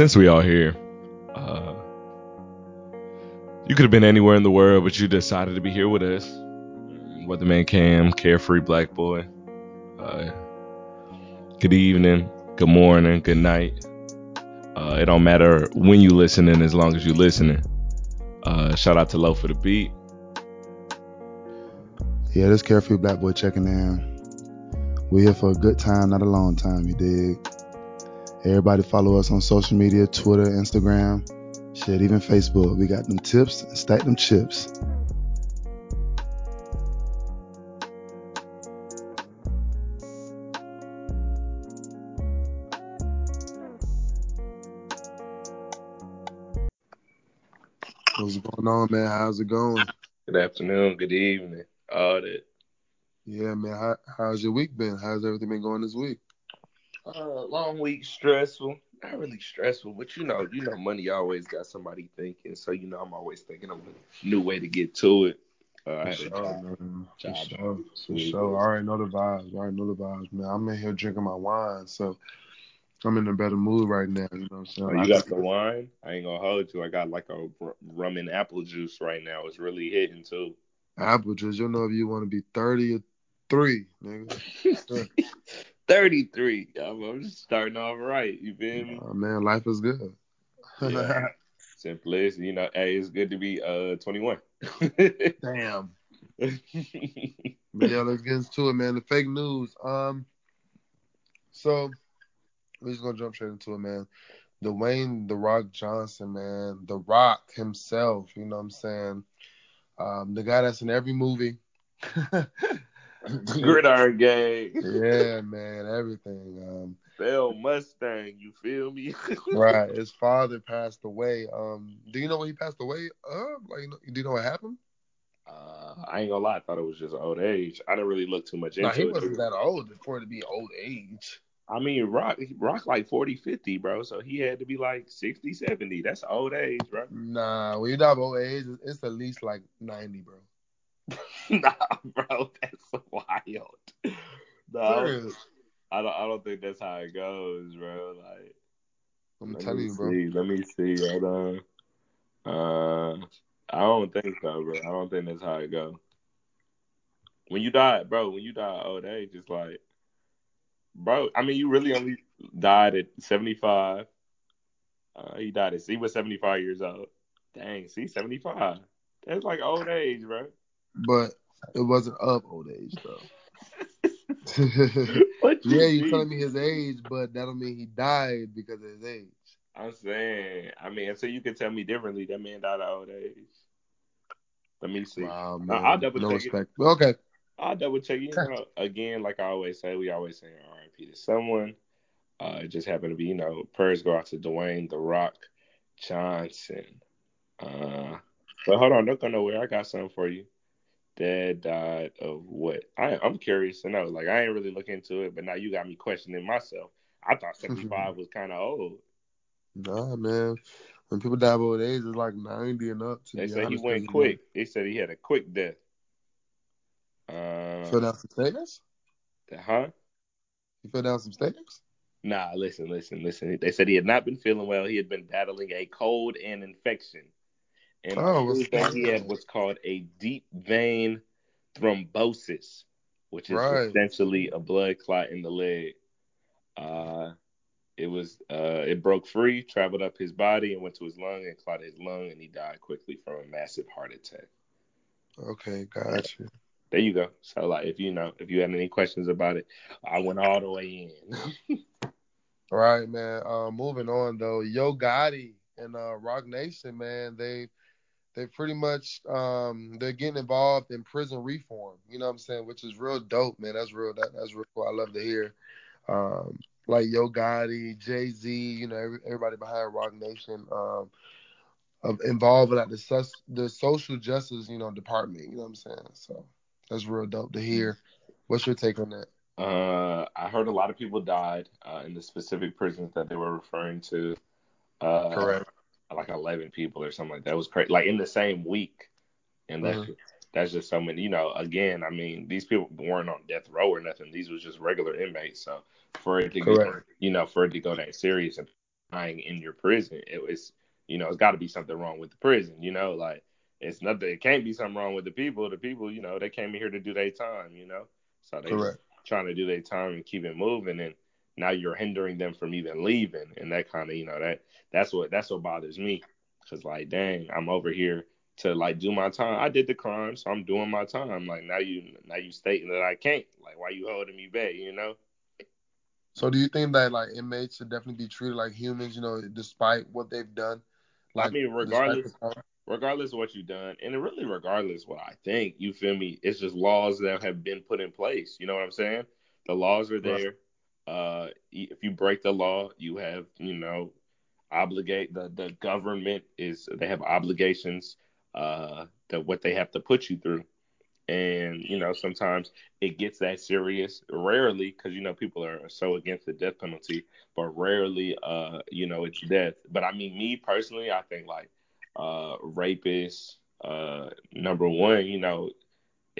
since we all here, uh, you could have been anywhere in the world, but you decided to be here with us. Weatherman Cam, carefree black boy. Uh, good evening, good morning, good night. Uh, it don't matter when you listening, as long as you listening. Uh, shout out to Low for the beat. Yeah, this carefree black boy checking in. We're here for a good time, not a long time. You dig? Everybody follow us on social media, Twitter, Instagram, shit, even Facebook. We got them tips and stack them chips. What's going on, man? How's it going? Good afternoon, good evening, all that. Yeah, man. How, how's your week been? How's everything been going this week? Uh, long week, stressful. Not really stressful, but you know, you know, money always got somebody thinking. So you know, I'm always thinking of a new way to get to it. Uh, For sure, man. For sure. For sure. I already know the vibes. I already know the vibes, man. I'm in here drinking my wine, so I'm in a better mood right now. You know what I'm saying? Oh, you got the wine? I ain't gonna hold you. I got like a rum and apple juice right now. It's really hitting too. apple juice. You know if you want to be 30 or three, nigga. 33. I'm, I'm just starting off right. You feel me? Oh, man, life is good. Yeah. Simplicity. You know, hey, it's good to be uh 21. Damn. But yeah, let's get into it, man. The fake news. Um, so we're just gonna jump straight into it, man. Dwayne the Rock Johnson, man, the Rock himself. You know what I'm saying? Um, the guy that's in every movie. Gridiron gang. yeah, man, everything. Um, Bell Mustang. You feel me? right. His father passed away. Um, do you know when he passed away? Uh, like, do you know what happened? Uh, I ain't gonna lie. I thought it was just old age. I didn't really look too much into No, he it. wasn't that old for it to be old age. I mean, Rock, Rock like 40, 50, bro. So he had to be like 60, 70. That's old age, bro. Nah, when you of old age, it's at least like ninety, bro. nah, bro, that's wild. No, I don't, Serious. I don't. I don't think that's how it goes, bro. Like, I'm let telling me you, bro. see. Let me see. Hold on. Uh, I don't think so, bro. I don't think that's how it goes. When you die, bro, when you die old age, it's like, bro. I mean, you really only died at seventy five. Uh, he died at he was seventy five years old. Dang, see, seventy five. That's like old age, bro. But it wasn't of old age though. what you yeah, you mean? telling me his age, but that don't mean he died because of his age. I'm saying, I mean, so you can tell me differently, that man died of old age. Let me see. Wow, I- man. I'll double no check respect. But okay. I'll double check. You know, again, like I always say, we always say R.I.P. to someone. Uh, it just happened to be, you know, prayers go out to Dwayne the Rock Johnson. Uh, but hold on, don't go nowhere. I got something for you. Dad died of what? I, I'm curious to know. Like, I ain't really look into it, but now you got me questioning myself. I thought 75 was kind of old. Nah, man. When people die of old age, it's like ninety and up. To They said he went quick. They said he had a quick death. Uh. Fill down some steaks. huh? You fill down some steaks. Nah, listen, listen, listen. They said he had not been feeling well. He had been battling a cold and infection. And Oh, what's Tuesday, he had what's called a deep vein thrombosis, which is Right. essentially a blood clot in the leg. Uh, it was uh, it broke free, traveled up his body, and went to his lung and clotted his lung, and he died quickly from a massive heart attack. Okay, gotcha. There you go. So, like, if you know, if you had any questions about it, I went all the way in. All right, man. Uh, moving on though, Yo Gotti and uh, Roc Nation, man, they they pretty much um they're getting involved in prison reform. You know what I'm saying? Which is real dope, man. That's real. That, that's real. Cool. I love to hear. Um, like Yo Gotti, Jay Z, you know, every, everybody behind Roc Nation, um, of involved in like the sus, the social justice, you know, department. You know what I'm saying? So that's real dope to hear. What's your take on that? Uh, I heard a lot of people died uh, in the specific prisons that they were referring to. Uh, Correct. Like eleven people or something like that. It was crazy. Like in the same week, and that's Mhm. that's just so many. You know, again, I mean, these people weren't on death row or nothing. These was just regular inmates. So for it to get, you know, for it to go that serious and dying in your prison. It was, you know, it's got to be something wrong with the prison. You know, like it's nothing. It can't be something wrong with the people. The people, you know, they came in here to do their time. You know, so they trying to do their time and keep it moving. And now you're hindering them from even leaving, and that kind of, you know, that that's what that's what bothers me. Cause like, dang, I'm over here to like do my time. I did the crime, so I'm doing my time. Like now you now you stating that I can't. Like why you holding me back? You know. So do you think that like inmates should definitely be treated like humans? You know, despite what they've done. Like, I mean, regardless, regardless of what you've done, and really regardless what I think, you feel me? It's just laws that have been put in place. You know what I'm saying? The laws are there. Uh, if you break the law, you have, you know, obligate the the government is they have obligations uh, that what they have to put you through. And you know, sometimes it gets that serious. Rarely, because you know people are so against the death penalty, but rarely, uh, you know, it's death. But I mean, me personally, I think like uh, rapists, uh, number one, you know,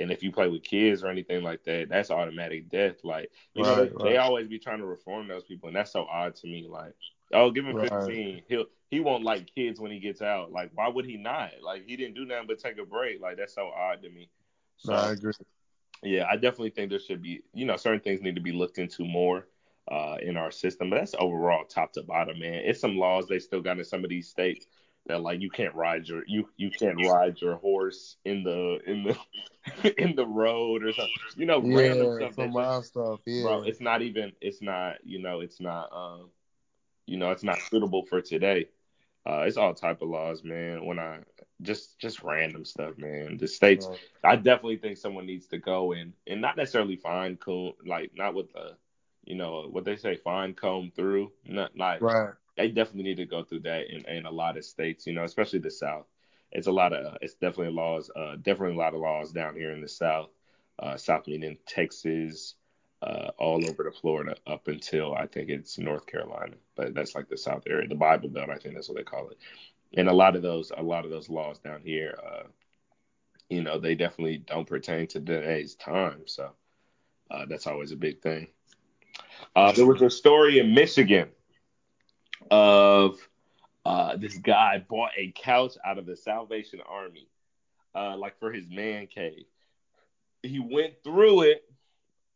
and if you play with kids or anything like that, that's automatic death. Like, you right, know, they, right. they, always be trying to reform those people, and that's so odd to me. Like, oh, give him right. 15. He'll he won't like kids when he gets out. Like, why would he not? Like, he didn't do nothing but take a break. Like, that's so odd to me. So, no, I agree. Yeah, I definitely think there should be, you know, certain things need to be looked into more uh, in our system. But that's overall top to bottom, man. It's some laws they still got in some of these states that like you can't ride your you you can't ride your horse in the in the in the road or something. You know, yeah, random stuff. Some wild stuff. Yeah, bro. It's not even. It's not. You know. It's not. Um. You know. It's not suitable for today. Uh, it's all type of laws, man. When I just just random stuff, man. The states. Right. I definitely think someone needs to go in and not necessarily fine comb like not with the, you know, what they say fine comb through. Not like right they definitely need to go through that in, in a lot of states, you know, especially the South. It's a lot of, it's definitely laws, uh, definitely a lot of laws down here in the South, uh, South meaning Texas, uh, all over the Florida up until I think it's North Carolina, but that's like the South area, the Bible Belt, I think that's what they call it. And a lot of those, a lot of those laws down here, uh, you know, they definitely don't pertain to today's time. So uh, that's always a big thing. Uh, there was a story in Michigan of uh, this guy bought a couch out of the Salvation Army, uh, like for his man cave. He went through it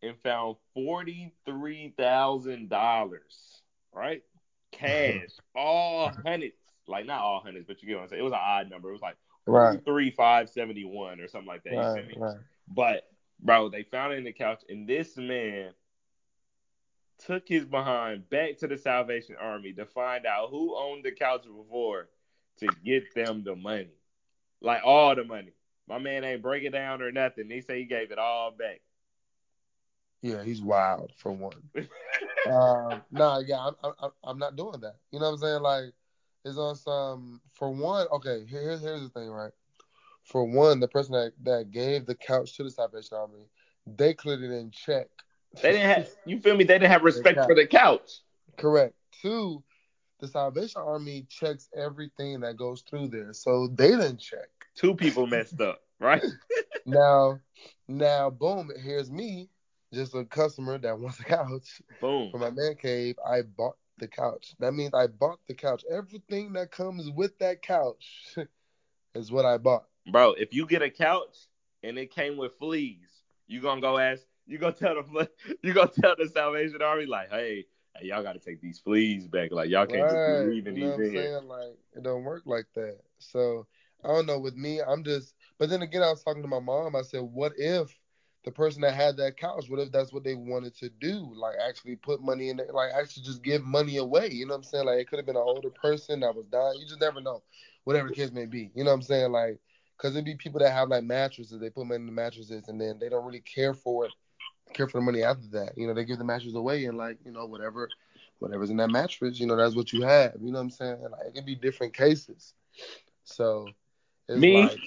and found forty three thousand dollars, right? Cash, all hundreds, like not all hundreds, but you get what I'm saying. It was an odd number. It was like right. three five seventy one or something like that. Right, right. But bro, they found it in the couch, and this man took his behind back to the Salvation Army to find out who owned the couch before to get them the money. Like all the money. My man ain't break it down or nothing. He say he gave it all back. Yeah, he's wild for one. uh, nah, yeah, I'm, I'm, I'm not doing that. You know what I'm saying? Like, it's on some. For one, okay. Here's here's the thing, right? For one, the person that that gave the couch to the Salvation Army, they clearly didn't check they didn't have you feel me? They didn't have respect for the couch. Correct. Two, the Salvation Army checks everything that goes through there. So they didn't check. Two people messed up, right? now now boom, here's me, just a customer that wants a couch. Boom. For my man cave, I bought the couch. That means I bought the couch. Everything that comes with that couch is what I bought. Bro, if you get a couch and it came with fleas, you gonna go ask you gonna tell the you gonna tell the Salvation Army like, hey, hey y'all got to take these fleas back. Like y'all can't right. just leaving you know these in here. Like it don't work like that. So I don't know. With me, I'm just. But then again, I was talking to my mom. I said, what if the person that had that couch, what if that's what they wanted to do? Like actually put money in it, like actually just give money away. You know what I'm saying? Like it could have been an older person that was dying. You just never know. Whatever the case may be. You know what I'm saying? Like, cause it'd be people that have like mattresses, they put money in the mattresses and then they don't really care for it care for the money after that. You know, they give the mattress away and like, you know, whatever whatever's in that mattress, you know, that's what you have. You know what I'm saying? Like it can be different cases. So Me, like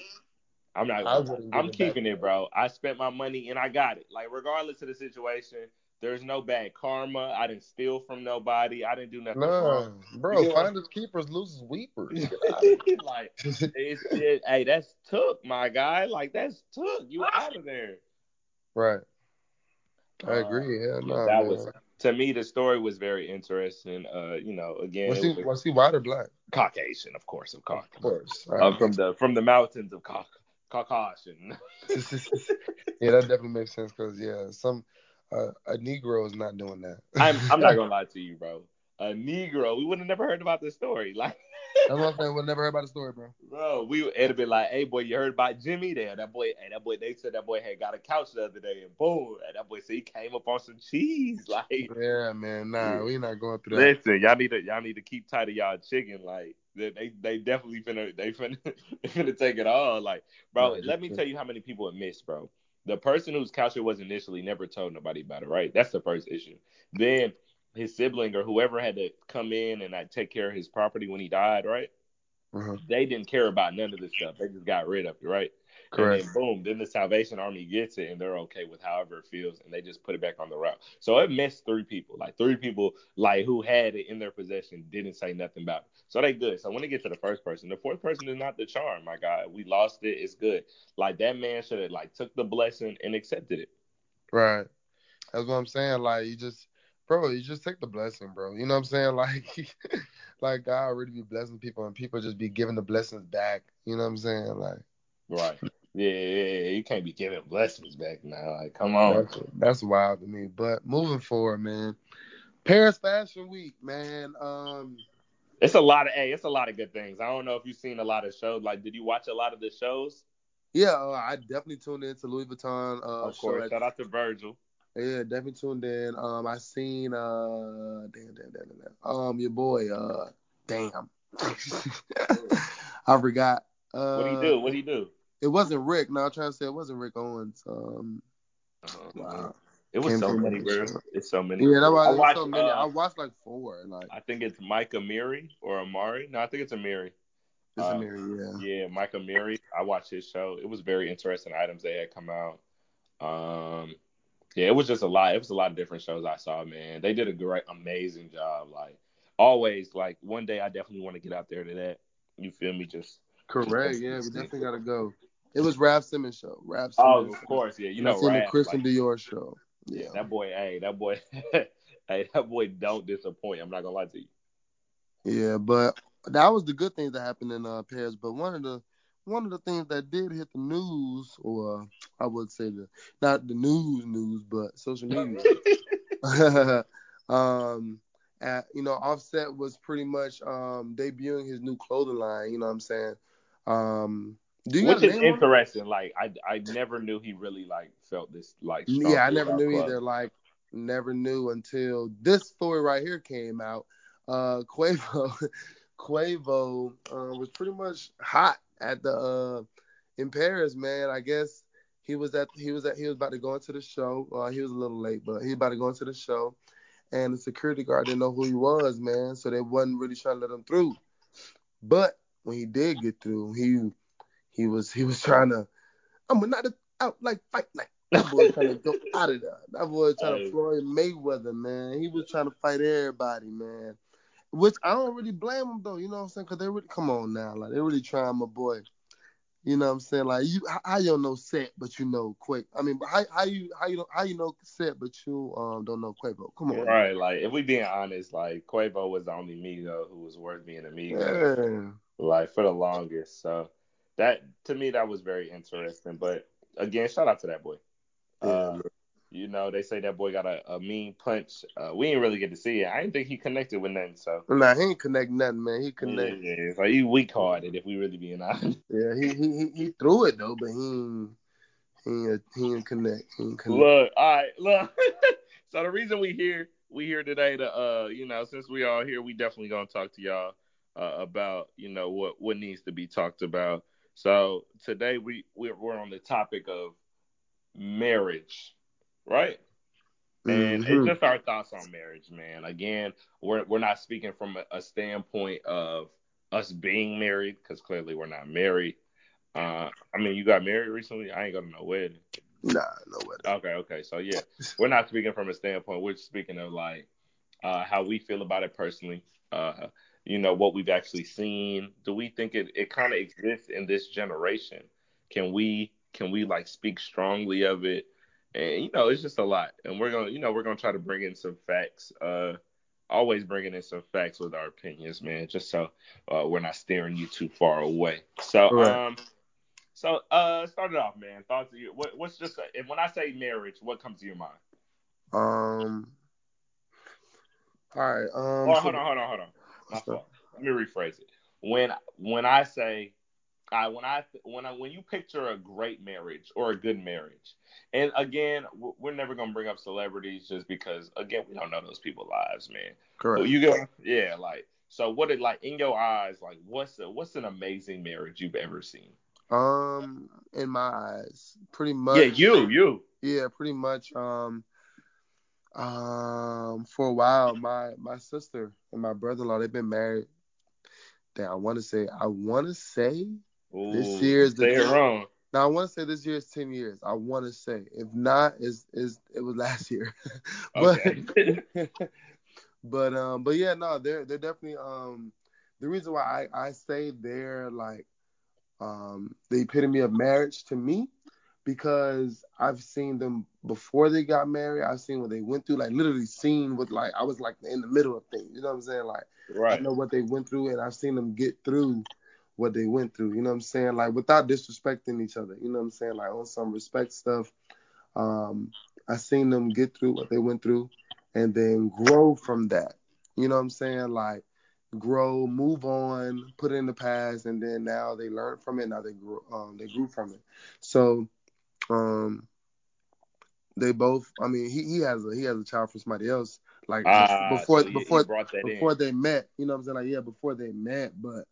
I'm not gonna, I'm keeping it, bro. I spent my money and I got it. Like regardless of the situation, there's no bad karma. I didn't steal from nobody. I didn't do nothing no, wrong. Bro, you know finders keepers loses weepers. like it's it, hey, that's took, my guy. Like that's took. You out of there. Right. I agree. Uh, yeah, no, that man. was to me, the story was very interesting. Uh, you know, again, was he was, was he white or black? Caucasian, of course, of course, of course, right. uh, from the from the mountains of Caucasian. Caucasian. yeah, that definitely makes sense because yeah, some uh, a Negro is not doing that. I'm I'm not gonna lie to you, bro. A Negro, we would have never heard about this story. Like that's what I'm saying. We'll never heard about the story, bro. Bro, we it'd be like, hey boy, you heard about Jimmy there? That boy, hey, that boy, they said that boy had got a couch the other day, and boom, and that boy said he came up on some cheese. Like, yeah, man, nah, yeah. we not going through that. Listen, y'all need to y'all need to keep tight of y'all chicken. Like, they they, they definitely finna they finna they finna take it all. Like, bro, right, let me tell you how many people it missed, bro. The person whose couch it was initially never told nobody about it, right? That's the first issue. Then his sibling or whoever had to come in and like take care of his property when he died, right? Uh-huh. They didn't care about none of this stuff. They just got rid of it, right? Correct. And then boom, then the Salvation Army gets it and they're okay with however it feels and they just put it back on the route. So it missed three people. Like three people like who had it in their possession didn't say nothing about it. So they good. So when they get to the first person, the fourth person is not the charm, my God. We lost it, it's good. Like that man should have like took the blessing and accepted it. Right. That's what I'm saying. Like you just bro, you just take the blessing, bro. You know what I'm saying? Like, like God already be blessing people, and people just be giving the blessings back. You know what I'm saying? Like, right. Yeah, yeah, yeah, you can't be giving blessings back now. Like, come on. That's, that's wild to me. But moving forward, man. Paris Fashion Week, man. Um, it's a lot of hey, it's a lot of good things. I don't know if you've seen a lot of shows. Like, did you watch a lot of the shows? Yeah, uh, I definitely tuned into Louis Vuitton. Uh, of course, shout out to Virgil. Yeah, definitely tuned in. Um, I seen uh, damn, damn, damn, damn, um, your boy, uh, damn, I forgot. Uh, what do you do? What do you do? It wasn't Rick. No, I'm trying to say it wasn't Rick Owens. Um, oh, wow. It was so many, bro. It's so many. Yeah, that was, I watched, so many. Uh, I watched like four. Like I think it's Mike Amiri or Amari. No, I think it's Amiri. It's uh, Amiri, yeah. Yeah, Mike Amiri. I watched his show. It was very interesting items they had come out. Um, yeah, it was just a lot. It was a lot of different shows I saw, man. They did a great, amazing job. Like always, like one day I definitely want to get out there to that. You feel me? Just correct. Just, yeah, we definitely gotta go. It was Raf Simons show. Raf oh, Simons. Oh, of course, yeah. You know, Raf, the Christian like, Dior show. Yeah. yeah, that boy. Hey, that boy. hey, that boy don't disappoint. I'm not gonna lie to you. Yeah, but that was the good things that happened in uh, Paris. But one of the one of the things that did hit the news, or I would say the not the news news, but social media. um, at, you know, Offset was pretty much um debuting his new clothing line. You know what I'm saying? Um, do you Which is interesting. Like I I never knew he really like felt this like. Yeah, I never knew club. either. Like never knew until this story right here came out. Uh, Quavo, Quavo uh, was pretty much hot at the uh in Paris, man. I guess he was at he was at he was about to go into the show. Uh, he was a little late, but he was about to go into the show, and the security guard didn't know who he was, man. So they wasn't really trying to let him through. But when he did get through, he he was he was trying to I'm not out like fight night. That boy trying to go out of there. That boy trying to Floyd Mayweather, man. He was trying to fight everybody, man. Which I don't really blame them though, you know what I'm saying? Cause they really come on now, like they really trying my boy. You know what I'm saying? Like you, how you don't know set, but you know quick. I mean, how how you how you how you know set, but you um don't know Quavo? Come on. Right, like if we being honest, like Quavo was the only Migo who was worth being a Migo. Yeah. Like for the longest, so that to me that was very interesting. But again, shout out to that boy. Yeah, uh, you know, they say that boy got a, a mean punch. Uh, we didn't really get to see it. I didn't think he connected with nothing. So nah, he ain't connect nothing, man. He connect. Yeah, yeah. So he weak hearted if we really being honest. Yeah, he he he threw it though, but he ain't, he ain't, he ain't connect. He ain't connect. Look, all right, look. so the reason we here we here today to uh you know since we all here we definitely gonna talk to y'all uh, about you know what what needs to be talked about. So today we we're, we're on the topic of marriage right? And mm-hmm. it's just our thoughts on marriage, man. Again, we're we're not speaking from a, a standpoint of us being married because clearly we're not married. Uh, I mean, you got married recently. I ain't going to no wedding. Nah, no wedding. Okay, okay. So yeah, we're not speaking from a standpoint. We're speaking of like uh, how we feel about it personally. Uh, you know what we've actually seen. Do we think it, it kind of exists in this generation? Can we can we like speak strongly of it? And you know it's just a lot. And we're gonna, you know, we're gonna try to bring in some facts. Uh, always bringing in some facts with our opinions, man, just so uh, we're not steering you too far away. So, right. um, so uh, start it off, man. Thoughts? Of you, what, what's just if when I say marriage, what comes to your mind? Um. All right. Um. Oh, so hold on, hold on, hold on. My fault. Let me rephrase it. When when I say I when I when I when you picture a great marriage or a good marriage, and again, we're never gonna bring up celebrities just because again we don't know those people's lives, man. Correct. But you go, yeah, like so. What it like in your eyes? Like what's a, what's an amazing marriage you've ever seen? Um, in my eyes, pretty much. Yeah, you, you. Yeah, pretty much. Um, um, for a while, my my sister and my brother-in-law they've been married. That I want to say, I want to say Ooh, this year is the. Wrong. Now I want to say this year is ten years. I want to say, if not, is is it was last year. but, but um, but yeah, no, they're they're definitely um, the reason why I I say they're like um the epitome of marriage to me because I've seen them before they got married. I've seen what they went through, like literally seen what like I was like in the middle of things. You know what I'm saying? Like right. I know what they went through, and I've seen them get through what they went through. You know what I'm saying? Like without disrespecting each other. You know what I'm saying? Like on some respect stuff. Um, I seen them get through what they went through, and then grow from that. You know what I'm saying? Like grow, move on, put it in the past, and then now they learn from it. Now they grew, um, they grew from it. So, um, they both. I mean, he, he has a he has a child from somebody else. Like uh, before so before before in. they met. You know what I'm saying? Like yeah, before they met, but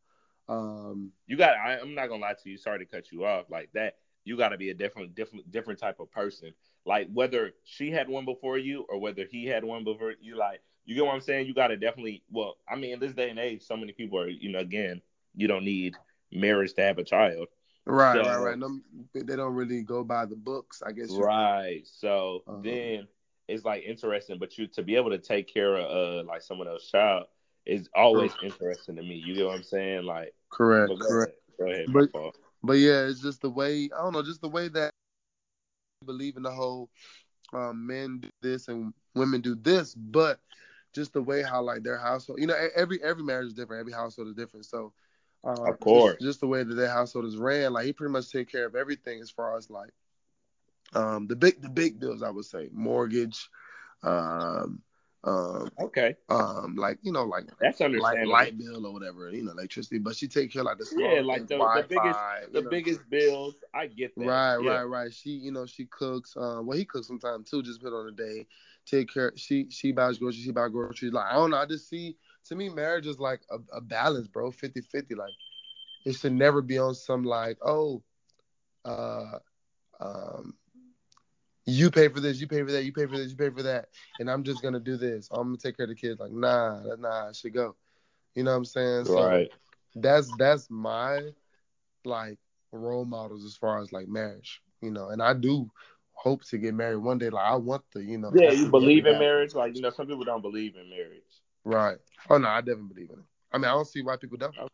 um, you got. I, I'm not gonna lie to you. Sorry to cut you off. Like that, you got to be a different, different, different type of person. Like whether she had one before you or whether he had one before you. Like you get what I'm saying? You got to definitely. Well, I mean, in this day and age, so many people are. You know, again, you don't need marriage to have a child. Right, so, right, right. No, they don't really go by the books, I guess. Right. So um, then it's like interesting, but you to be able to take care of uh, like someone else's child is always interesting to me. You get what I'm saying? Like correct, go correct. Ahead. Go ahead, but. But yeah, it's just the way I don't know, just the way that I believe in the whole um, men do this and women do this, but just the way how like their household, you know, every every marriage is different, every household is different. So, uh, of course, just, just, the way that their household is ran, like he pretty much take care of everything as far as like um the big the big bills, I would say, mortgage, um, um, okay. Um, like you know, like that's understandable. Light, light bill or whatever, you know, electricity. But she take care of like the small yeah, like the, the, biggest, the know? biggest bills. I get that. Right, yeah. right, right. She, you know, she cooks. Um, well, he cooks sometimes too. Just put on a day. Take care. She she buys groceries. She buys groceries. Like I don't know. I just see. To me, marriage is like a, a balance, bro. 50-50. Like it should never be on some like oh, uh, um, you pay for this, you pay for that, you pay for this, you pay for that, and I'm just gonna do this. I'm gonna take care of the kids. Like, nah, nah, I should go. You know what I'm saying? Right. That's that's my like role models as far as like marriage. You know, and I do hope to get married one day. Like I want to, you know. Yeah, you believe in marriage? Like you know, some people don't believe in marriage. Right. Oh no, I definitely believe in it. I mean, I don't see why people don't. Okay.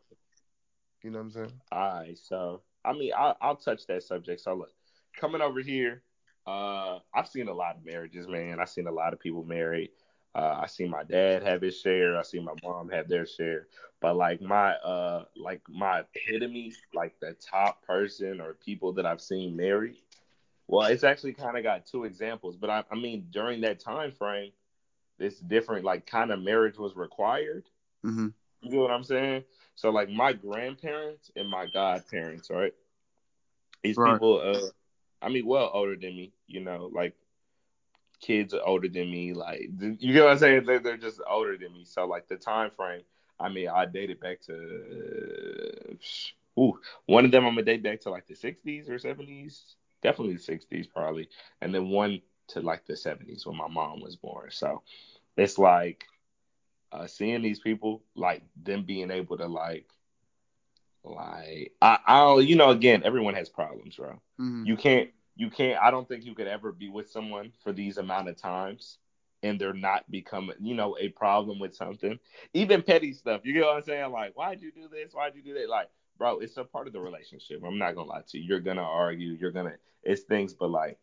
You know what I'm saying? All right. So I mean, I'll, I'll touch that subject. So look, coming over here uh, I've seen a lot of marriages, man. I've seen a lot of people married. Uh, I see my dad have his share. I see my mom have their share. But like my uh like my epitome, like the top person or people that I've seen married. Well, it's actually kind of got two examples, but I, I mean during that time frame, this different like kind of marriage was required. Mm-hmm. You know what I'm saying? So like my grandparents and my godparents, right? These right. people, uh, I mean, well older than me, you know, like kids are older than me. Like, you get what I'm saying? They're, they're just older than me. So, like, the time frame, I mean, I dated back to, uh, ooh, one of them I'm gonna date back to like the 60s or 70s, definitely the 60s probably, and then one to like the 70s when my mom was born. So, it's like uh, seeing these people, like them being able to like like I, I'll, you know, again, everyone has problems, bro. Mm-hmm. You can't, you can't. I don't think you could ever be with someone for these amount of times and they're not becoming, you know, a problem with something, even petty stuff. You get what I'm saying? Like, why'd you do this? Why'd you do that? Like, bro, it's a part of the relationship. I'm not gonna lie to you. You're gonna argue. You're gonna, it's things, but like,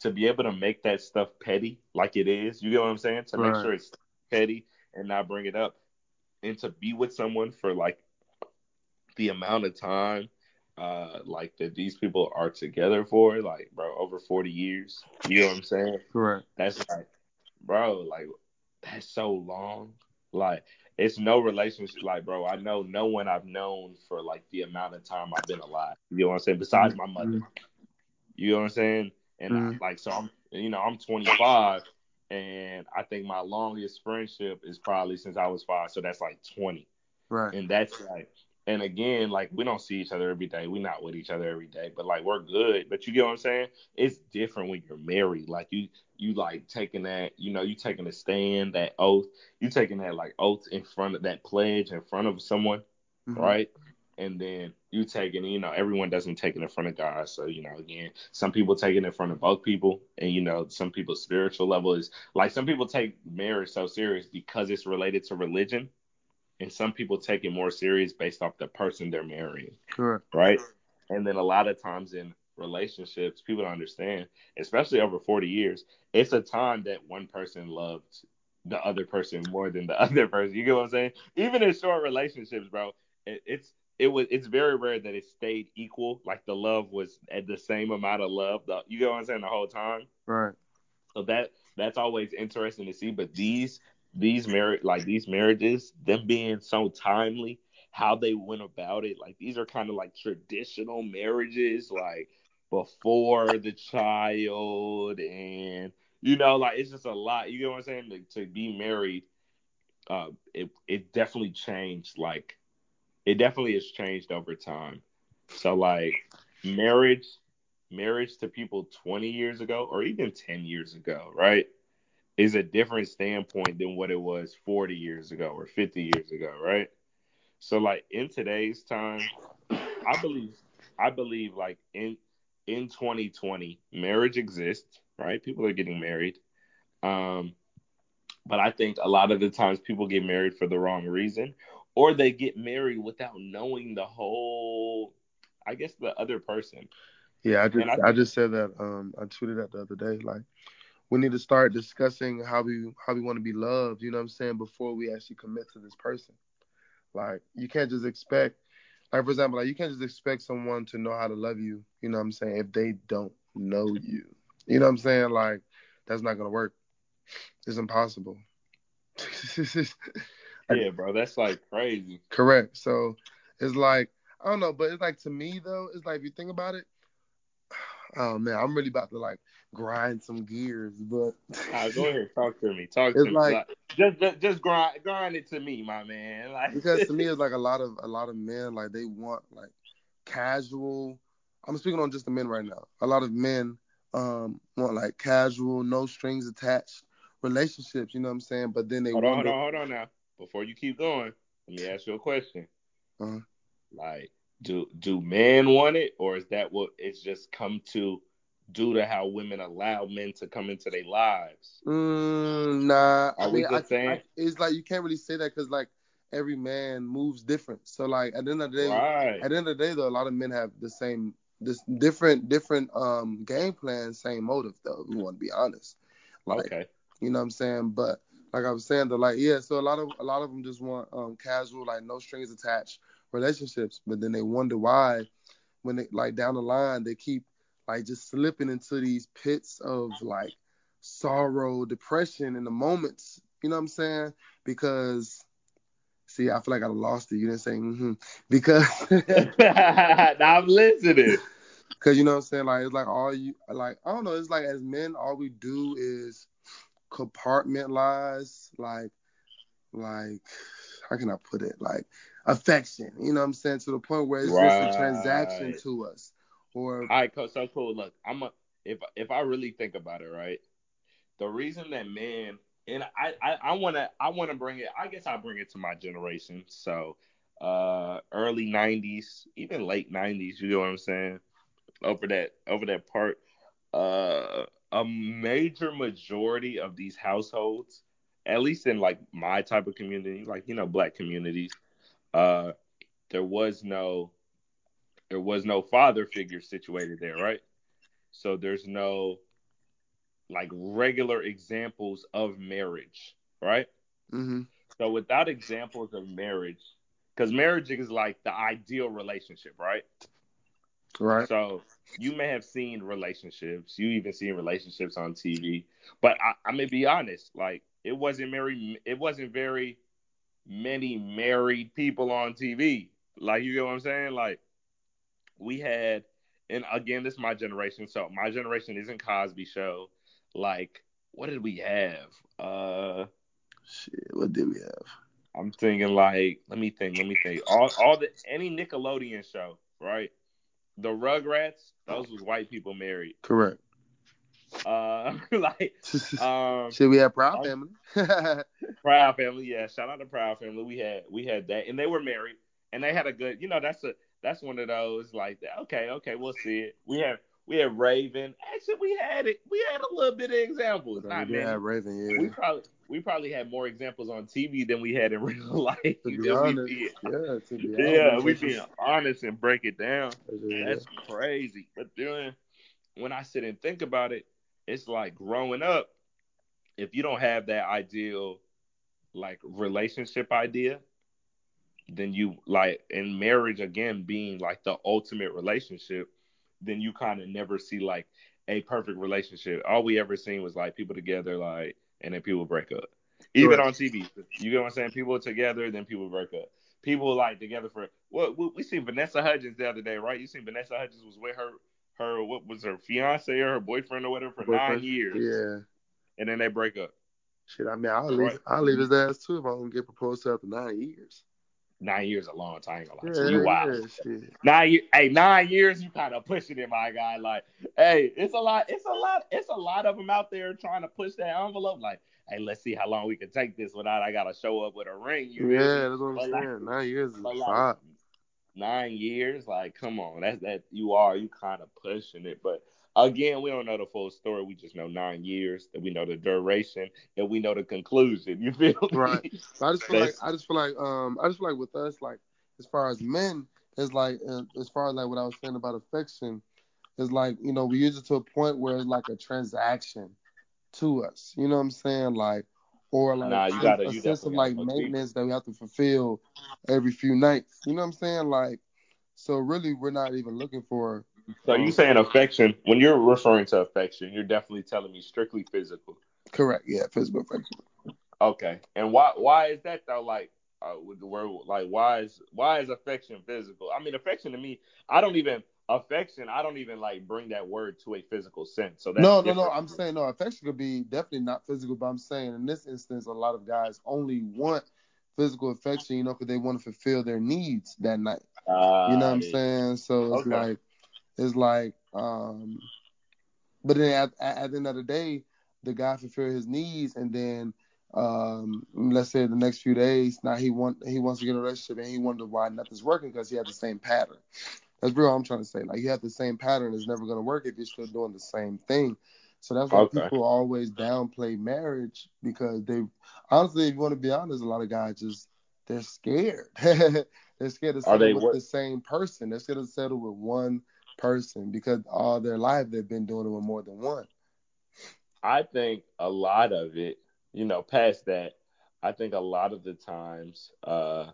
to be able to make that stuff petty like it is. You get what I'm saying? To make sure it's petty and not bring it up, and to be with someone for like the amount of time uh like that these people are together for like bro over 40 years. You know what i'm saying? Correct. that's like bro like that's so long. Like it's no relationship like bro i know no one i've known for like the amount of time i've been alive. You know what i'm saying? Besides my mother. You know what i'm saying? And I, Mhm. like so i'm you know i'm 25 and i think my longest friendship is probably since i was five so that's like 20 Right. and that's like and again like we don't see each other every day. We're not with each other every day but like we're good. But you get what i'm saying? It's different when you're married. Like you you like taking that you know you taking a stand that oath. You taking that like oath in front of that pledge in front of someone Mhm. right? And then you taking you know everyone doesn't take it in front of god. So you know again some people take it in front of both people. And you know some people's spiritual level is like some people take marriage so serious because it's related to religion and some people take it more serious based off the person they're marrying Correct. right and then a lot of times in relationships people don't understand especially over 40 years it's a time that one person loved the other person more than the other person you get what i'm saying even in short relationships bro it, it's it was it's very rare that it stayed equal like the love was at the same amount of love the, you get what i'm saying the whole time Right. so that that's always interesting to see. But these these marriage like these marriages, them being so timely, how they went about it, like these are kind of like traditional marriages, like before the child, and you know, like it's just a lot. You get what I'm saying? To, to be married, uh, it it definitely changed. Like it definitely has changed over time. So like marriage marriage to people 20 years ago or even 10 years ago, right? Is a different standpoint than what it was 40 years ago or 50 years ago, right? So like in today's time, I believe I believe like in in 2020, marriage exists, right? People are getting married. Um but I think a lot of the times people get married for the wrong reason or they get married without knowing the whole I guess the other person. Yeah, I just I I, just said that um I tweeted that the other day. Like we need to start discussing how we how we want to be loved, you know what I'm saying, before we actually commit to this person. Like you can't just expect like for example, like you can't just expect someone to know how to love you, you know what I'm saying, if they don't know you. You know what I'm saying? Like that's not gonna work. It's impossible. Yeah, bro, that's like crazy. Correct. So it's like I don't know, but it's like to me though, it's like if you think about it, oh man, I'm really about to like grind some gears, but Nah, go ahead, talk to me. Talk to me. like- Like, just, just just grind grind it to me, my man. Like because to me it's like a lot of a lot of men like they want like casual. I'm speaking on just the men right now. A lot of men um want like casual, no strings attached relationships. You know what I'm saying? But then they hold on, wonder. hold on, hold on now. Before you keep going, let me ask you a question. Uh-huh. Like, do do men want it, or is that what it's just come to due to how women allow men to come into their lives? Mm, nah, I Are we mean, I, saying? I, it's like you can't really say that because like every man moves different. So like at the end of the day, Right. at the end of the day though, a lot of men have the same, this different, different um game plan, same motive though. We want to be honest, like okay. you know what I'm saying. But like I was saying though, like yeah, so a lot of a lot of them just want um casual, like no strings attached relationships, but then they wonder why when they like down the line they keep like just slipping into these pits of like sorrow, depression in the moments. You know what I'm saying? Because see, I feel like I lost it. You didn't say mm-hmm. because now I'm listening. because you know what I'm saying. Like it's like all you like I don't know. It's like as men, all we do is compartmentalize like like how can I put it like affection. You know what I'm saying to the point where it's just a transaction to us. Or All right, so cool. Look, I'm a if if I really think about it, right? The reason that men and I I, I wanna I wanna bring it. I guess I'll bring it to my generation. So uh early '90s, even late '90s. You know what I'm saying? Over that over that part, uh, a major majority of these households, at least in like my type of community, like you know black communities, uh, there was no there was no father figure situated there, right? So there's no like regular examples of marriage, right? Mm-hmm. So without examples of marriage, because marriage is like the ideal relationship, right? Right. So you may have seen relationships, you even seen relationships on TV, but I, I'm gonna be honest, like it wasn't very, it wasn't very many married people on TV. Like you get what I'm saying? Like we had, and again, this is my generation, so my generation isn't Cosby Show. Like, what did we have? Uh, shit, what did we have? I'm thinking like, let me think, let me think. All, all the any Nickelodeon show, right? The Rugrats, those was white people married. Correct. Uh, like, um, should we have Proud Family? Proud Family, yeah. Shout out to Proud Family. We had we had that, and they were married, and they had a good. You know, that's a that's one of those like that. Okay, okay, we'll see it. We have we have Raven. Actually, we had it. We had a little bit of examples. we Not many. have Raven, yeah. We probably we probably had more examples on TV than we had in real life. to be honest, Yeah. yeah, to be Yeah, honest, we being honest and break it down. that's just- That's crazy. But then when I sit and think about it, it's like growing up, if you don't have that ideal like relationship idea, then you like in marriage again being like the ultimate relationship, then you kind of never see like a perfect relationship. All we ever seen was like people together, like, and then people break up. Even Correct. on TV, you get what I'm saying? People together, then people break up. People like together for what well, we, seen Vanessa Hudgens the other day, right? You seen Vanessa Hudgens was with her her what was her fiance or her boyfriend or whatever for nine years, Yeah. and then they break up. Shit, I mean, I'll leave, Right. I'll leave his ass too if I don't get proposed to after nine years. Nine years a long time. Yeah, to you. Wild. yeah. Nine years, hey, nine years, you kind of pushing it, my guy. Like, hey, it's a lot, it's a lot, it's a lot of them out there trying to push that envelope. Like, hey, let's see how long we can take this without I gotta show up with a ring. You feel me? Yeah, that's what I'm But like- saying. Nine years is a like, lot. nine years, like, come on, that's that you are you kind of pushing it. But again, we don't know the full story. We just know nine years. That we know the duration, and we know the conclusion. You feel me? Right. But I just feel like I just feel like um I just feel like with us like as far as men it's like uh, as far as like what I was saying about affection is like you know we use it to a point where it's like a transaction to us. You know what I'm saying? Like or like Nah, gotta- a sense of like gotta go deeper. maintenance that we have to fulfill every few nights. You know what I'm saying? Like so really we're not even looking for So you saying affection? When you're referring to affection, you're definitely telling me strictly physical. correct yeah physical affection. Okay, and why why is that though? Like, uh, with the word like why is why is affection physical? I mean, affection to me, I don't even affection. I don't even like bring that word to a physical sense. So that's no, no, no. I'm saying no. Affection could be definitely not physical, but I'm saying in this instance, a lot of guys only want physical affection, you know, because they want to fulfill their needs that night. Uh, You know what I'm saying? So it's Okay. like, it's like, um, but then at, at, the end of the day, the guy fulfilled his needs, and then, um, let's say the next few days, now he want he wants to get a relationship, and he wonder why nothing's working because he had the same pattern. That's real. I'm trying to say, like, you have the same pattern, it's never gonna work if you're still doing the same thing. So that's why Okay. people always downplay marriage because they, honestly, if you want to be honest, a lot of guys just they're scared. they're scared to settle with what- the same person. They're scared to settle with one person because all their life they've been doing it with more than one. I think a lot of it, you know, past that, I think a lot of the times, uh,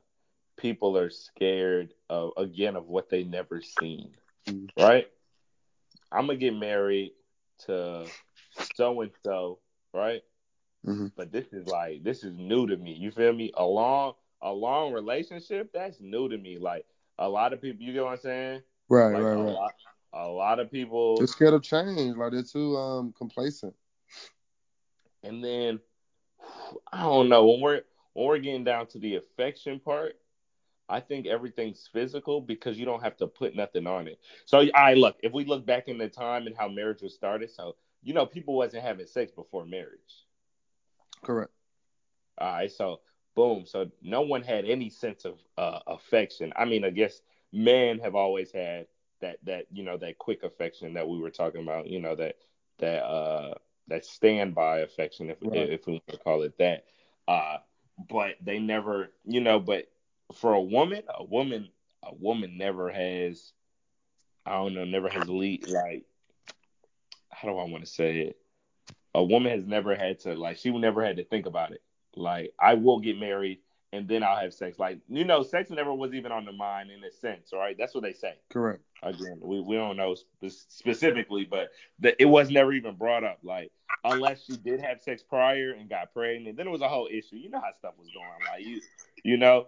people are scared of again of what they never seen. Mhm. Right? I'm gonna get married to so and so, right? Mhm. But this is like this is new to me. You feel me? A long a long relationship, that's new to me. Like a lot of people, you get what I'm saying? Right, Like right, a right. lot a lot of people They're scared of change. Like they're too um complacent. And then I don't know when we're when we're getting down to the affection part. I think everything's physical because you don't have to put nothing on it. So I look if we look back in the time and how marriage was started. So you know people wasn't having sex before marriage. Correct. All right, so boom, so no one had any sense of uh, affection. I mean, I guess men have always had that that you know that quick affection that we were talking about. You know that that uh that standby affection, if Right. if we want to call it that. Uh, but they never, you know, but for a woman, a woman, a woman never has. I don't know, never has lead like. How do I want to say it? a woman has never had to like she never had to think about it. Like I will get married and then I'll have sex. Like you know, sex never was even on the mind in a sense, right? That's what they say. Correct. Again, we, we don't know specifically, but the, it was never even brought up. Like unless she did have sex prior and got pregnant, then it was a whole issue. You know how stuff was going. Like you, you know,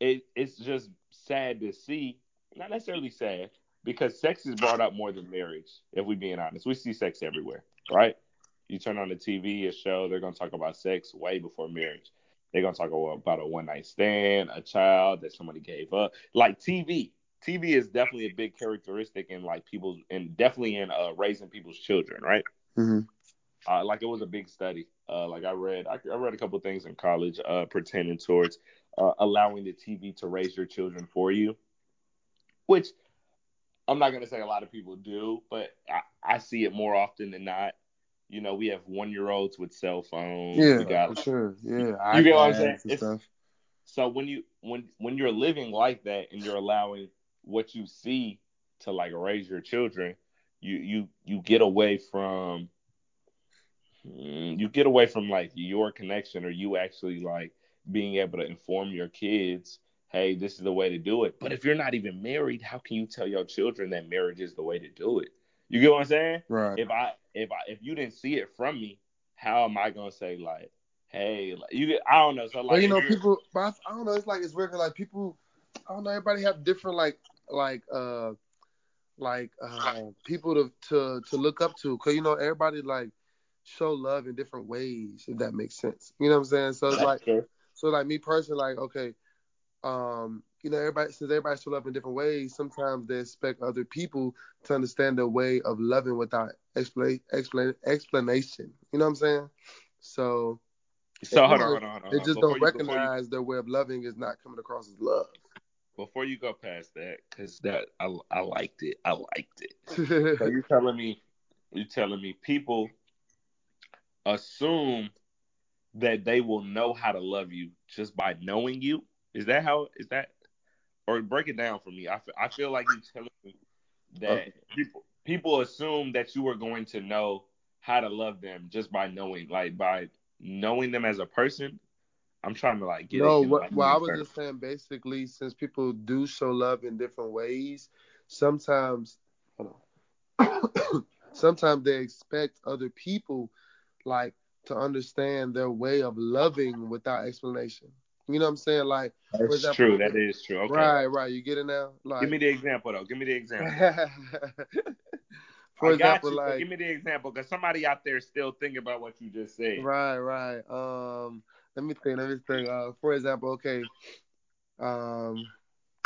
it it's just sad to see. Not necessarily sad because sex is brought up more than marriage. If we being honest, we see sex everywhere, right? You turn on the TV, a show, they're gonna talk about sex way before marriage. They're gonna talk about a one night stand, a child that somebody gave up. Like TV, TV is definitely a big characteristic in like people's and definitely in uh, raising people's children, right? Mm-hmm. Uh, like it was a big study. Uh, like I read, I, I, read a couple things in college uh, pertaining towards uh, allowing the TV to raise your children for you, which I'm not gonna say a lot of people do, but I, I see it more often than not. You know, we have one year olds with cell phones. Yeah, we got, for sure. Yeah, you get what I'm saying? So when you when when you're living like that and you're allowing what you see to like raise your children, you you you get away from mm, you get away from like your connection or you actually like being able to inform your kids hey this is the way to do it but if you're not even married how can you tell your children that marriage is the way to do it you get what i'm saying? Right. If i if i if you didn't see it from me how am i gonna say like hey like, you get i don't know. So like well, you know people but i don't know it's like it's weird like people i don't know everybody have different like like uh like uh people to to to look up to because you know everybody like show love in different ways if that makes sense. You know what i'm saying? So it's That's like true. so like me personally like okay um you know everybody since everybody show love in different ways sometimes they expect other people to understand their way of loving without explain explain explanation you know what i'm saying so so hold on, hold on, hold on. They just Before don't recognize you, their way of loving is not coming across as love before you go past that, because that I, I liked it. I liked it. so you're telling me, you're telling me people assume that they will know how to love you just by knowing you. Is that how? Is that? Or break it down for me. I, I feel like you're telling me that okay. people people assume that you are going to know how to love them just by knowing, like by knowing them as a person I'm trying to like get no. it. No, like, well, I was just saying basically, since people do show love in different ways, sometimes, sometimes they expect other people, like, to understand their way of loving without explanation. You know what I'm saying? Like, that's example, true. That is true. Okay. Right, right. You get it now. Like, give me the example though. Give me the example. for I example, you, like, give me the example because somebody out there still thinking about what you just said. Right, right. Um let me think. Let me think. Uh, for example, okay. Um,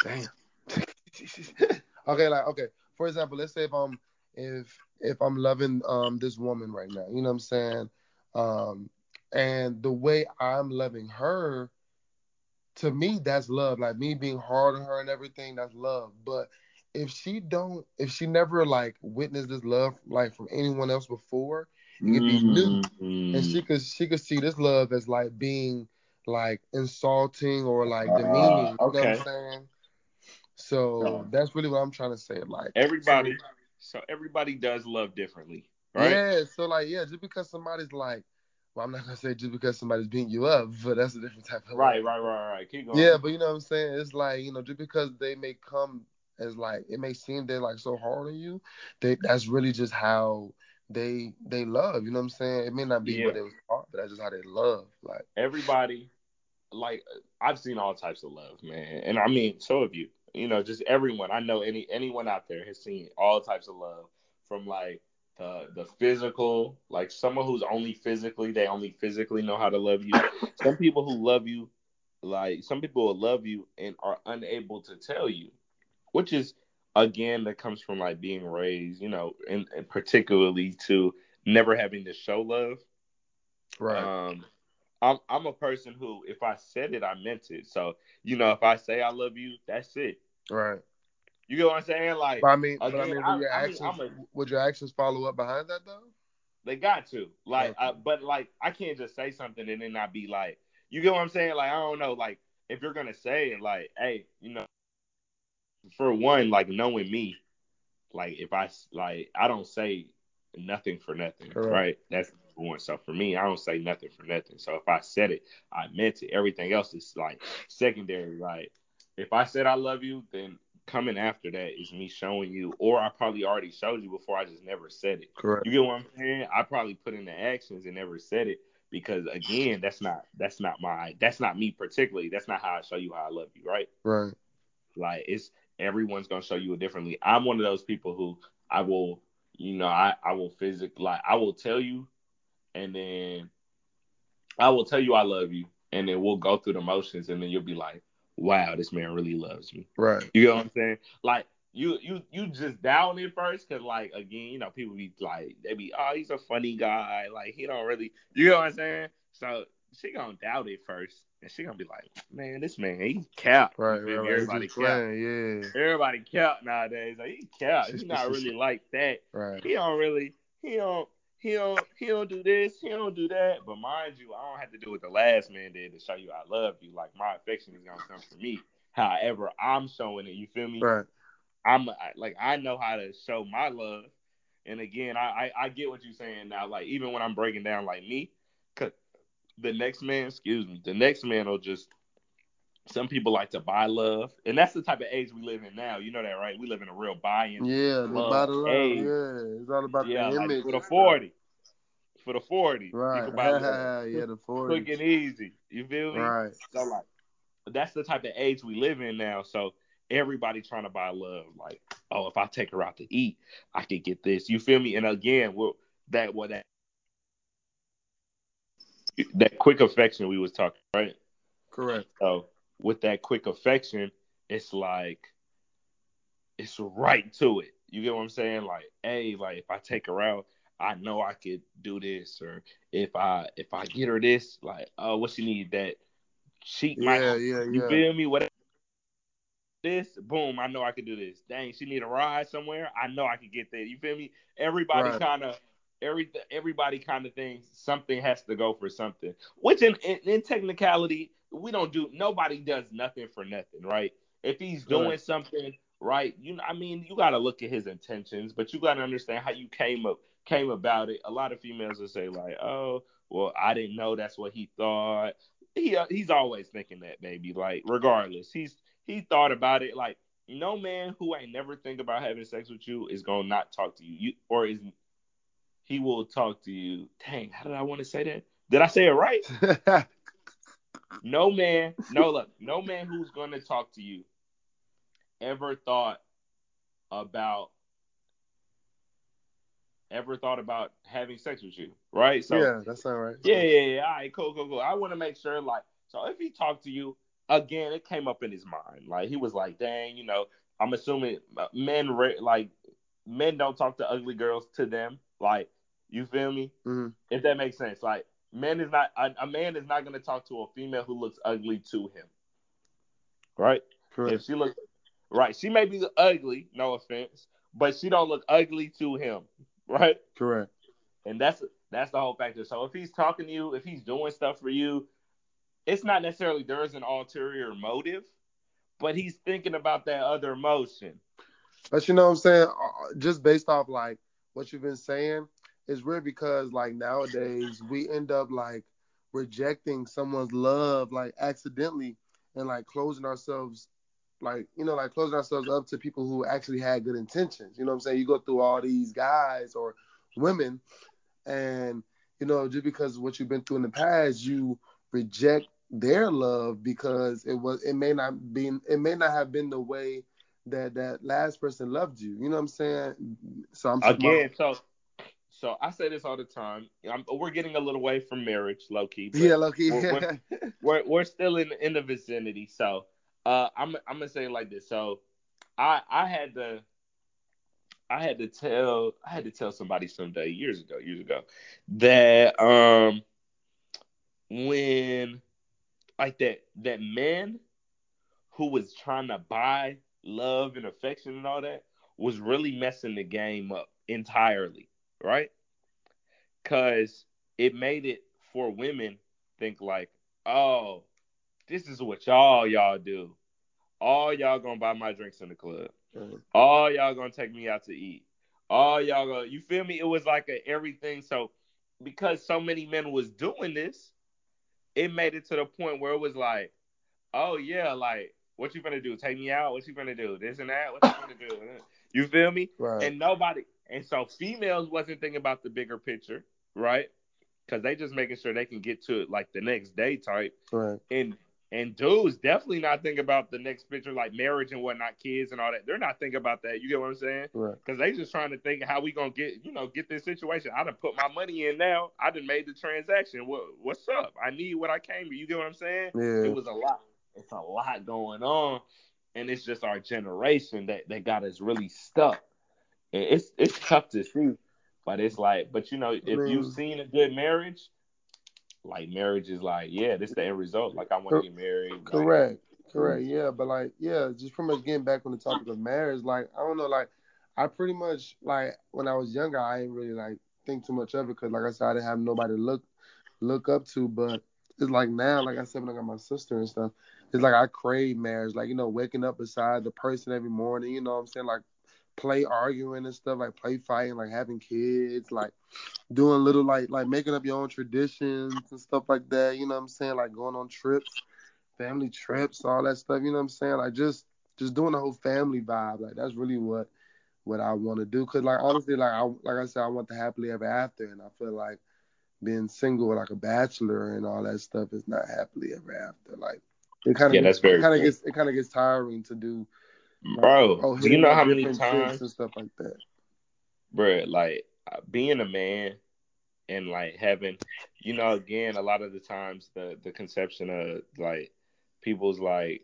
damn. okay, like okay. For example, let's say if I'm if if I'm loving um this woman right now, you know what I'm saying? Um, and the way I'm loving her, to me, that's love. Like me being hard on her and everything, that's love. But if she don't, if she never like witnessed this love like from anyone else before, it could be new, mm-hmm. and she could she could see this love as like being like insulting or like demeaning. Uh, okay. You know what I'm saying? So that's really what I'm trying to say. Like everybody, so everybody does love differently, right? Yeah. So like, yeah, just because somebody's like, well, I'm not gonna say just because somebody's beating you up, but that's a different type of right, right, right, right. Keep going. Yeah, but you know what I'm saying? It's like you know, just because they may come as like it may seem they're like so hard on you, they that's really just how they they love. You know what I'm saying? It may not be yeah. what they was taught, but that's just how they love. Like everybody, like I've seen all types of love, man, and I mean, so have you. You know, just everyone. I know any anyone out there has seen all types of love from like the the physical, like someone who's only physically, they only physically know how to love you. Some people who love you, like some people will love you and are unable to tell you, which is again that comes from like being raised, you know, and, and particularly to never having to show love. Right. Um, I'm I'm a person who, if I said it, I meant it. So you know, if I say I love you, that's it. Right. You get what I'm saying? Like, but I mean, again, but I mean, would your I, actions I mean, a, would your actions follow up behind that though? They got to. Like, okay. I, but like, I can't just say something and then not be like, you get what I'm saying? Like, I don't know. Like, if you're gonna say it, like, hey, you know, for one, like knowing me, like if I like I don't say nothing for nothing, Correct. right? That's one. So for me, I don't say nothing for nothing. So if I said it, I meant it. Everything else is like secondary. Like if I said I love you, then coming after that is me showing you, or I probably already showed you before. I just never said it. Correct. You get what I'm saying? I probably put in the actions and never said it because again, that's not that's not my that's not me particularly. That's not how I show you how I love you, right? Right. Like it's everyone's gonna show you it differently. I'm one of those people who I will, you know, I I will physically like I will tell you, and then I will tell you I love you, and then we'll go through the motions, and then you'll be like, wow, this man really loves me. Right. You know what I'm saying? Like you you you just down it first because like again, you know, people be like they be oh he's a funny guy, like he don't really you know what I'm saying? So she gonna doubt it first, and she gonna be like, man, this man he cap. Right. Right. Everybody cap. playing. Yeah. Everybody cap nowadays. Like he cap. He not really like that. Right. He don't really. He don't. He don't. He don't do this. He don't do that. But mind you, I don't have to do what the last man did to show you I love you. Like my affection is gonna come from me. However, I'm showing it. You feel me? Right. I'm like I know how to show my love. And again, I, I I get what you're saying now. Like even when I'm breaking down like me, cause the next man, excuse me, the next man will just. Some people like to buy love, and that's the type of age we live in now. You know that, right? We live in a real buying. Yeah. The Love, bottom line. age. Yeah. It's all about yeah, the like image. for the forty, for the forty, Right. buy yeah. The forty, quick and easy. You feel me? Right. So like, that's the type of age we live in now. So everybody trying to buy love. Like, oh, if I take her out to eat, I could get this. You feel me? And again, well, that what that that quick affection we was talking right. Correct. So with that quick affection, it's like it's right to it. You get what I'm saying? Like, hey, like if I take her out, I know I could do this, or if I if I get her this, like, oh, what she need that sheet might Yeah. Yeah. you Yeah. feel me? Whatever this, boom, I know I could do this. Dang, she need a ride somewhere. I know I could get there. You feel me? Everybody Right. kind of every everybody kind of thinks something has to go for something. Which in, in in technicality, we don't do. Nobody does nothing for nothing, right? If he's doing Right. something right, you know, I mean, you got to look at his intentions, but you got to understand how you came up came about it. A lot of females will say like, "Oh, well, I didn't know that's what he thought." He uh, he's always thinking that, baby. Like, regardless, he's he thought about it. Like, no man who ain't never think about having sex with you is gonna not talk to you. You or is he will talk to you. Dang, how did I want to say that? Did I say it right? No man, no look, no man who's gonna talk to you ever thought about ever thought about having sex with you, right? So yeah. That's all right. yeah, yeah, yeah. All right, cool, cool, cool. I want to make sure, like, so if he talked to you again, it came up in his mind. Like he was like, dang, you know, I'm assuming uh, men like men don't talk to ugly girls to them. Like, you feel me? Mhm. If that makes sense. Like, men is not a, a man is not gonna talk to a female who looks ugly to him, right? Correct. If she looks right, she may be ugly, no offense, but she don't look ugly to him, right? Correct. And that's that's the whole factor. So if he's talking to you, if he's doing stuff for you, it's not necessarily there's an ulterior motive, but he's thinking about that other emotion. But you know what I'm saying? Uh, Just based off like what you've been saying, it's weird because like nowadays we end up like rejecting someone's love like accidentally and like closing ourselves like you know like closing ourselves up to people who actually had good intentions. You know what I'm saying? You go through all these guys or women and you know just because of what you've been through in the past, you reject their love because it was it may not be it may not have been the way that that last person loved you. You know what I'm saying? So I'm Again, so so I say this all the time. I'm, we're getting a little away from marriage, low key. Yeah, Loki. we're, we're, we're we're still in in the vicinity. So uh, I'm I'm gonna say it like this. So I I had to I had to tell I had to tell somebody someday years ago years ago that um when like that that man who was trying to buy love and affection and all that was really messing the game up entirely, right? Cause it made it for women think like, oh, this is what y'all y'all do. All y'all gonna buy my drinks in the club. Mm-hmm. All y'all gonna take me out to eat. All y'all gonna you feel me? It was like a everything. So because so many men was doing this, it made it to the point where it was like, oh yeah, like what you gonna do? Take me out? What you gonna do? This and that? What you gonna do? You feel me? Right. And nobody, and so females wasn't thinking about the bigger picture, right? Because they just making sure they can get to it like the next day type. Right. And and dudes definitely not thinking about the next picture, like marriage and whatnot, kids and all that. They're not thinking about that. You get what I'm saying? Right. Because they just trying to think how we gonna get, you know, get this situation. I done put my money in now. I done made the transaction. What what's up? I need what I came to. You get what I'm saying? Yeah. It was a lot. It's a lot going on, and it's just our generation that that got us really stuck. And it's it's tough to see, but it's like, but you know, if mean- you've seen a good marriage, like marriage is like, yeah, this is the end result. Like I want to get married. like- Correct. Correct. Mm-hmm. Yeah, but like, yeah, just from getting back on the topic of marriage, like, I don't know, like, I pretty much like when I was younger, I didn't really like think too much of it because, like I said, I didn't have nobody to look look up to. But it's like now, like I said, when I got my sister and stuff, it's like I crave marriage. Like you know, waking up beside the person every morning. You know what I'm saying? Like play arguing and stuff, like play fighting, like having kids, like doing little like like making up your own traditions and stuff like that. You know what I'm saying? Like going on trips, family trips, all that stuff. You know what I'm saying? Like just just doing the whole family vibe. Like that's really what what I want to do. Cause like honestly, like I like I said, I want the happily ever after, and I feel like being single like a bachelor and all that stuff is not happily ever after. Like it kind of Yeah, that's very it kind of gets it kind of gets tiring to do. Bro, oh, do you know how many times, and stuff like that. bro? Like being a man and like having, you know, again, a lot of the times the the conception of like people's like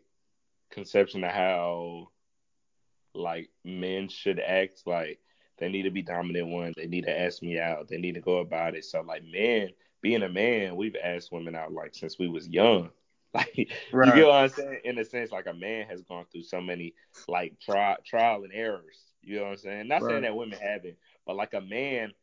conception of how like men should act, like they need to be dominant one, they need to ask me out, they need to go about it. So like man being a man, we've asked women out like since we was young. Like you Right. get what I'm saying? In a sense, like a man has gone through so many like trial trial and errors. You know what I'm saying? Not saying that women haven't, but like a man,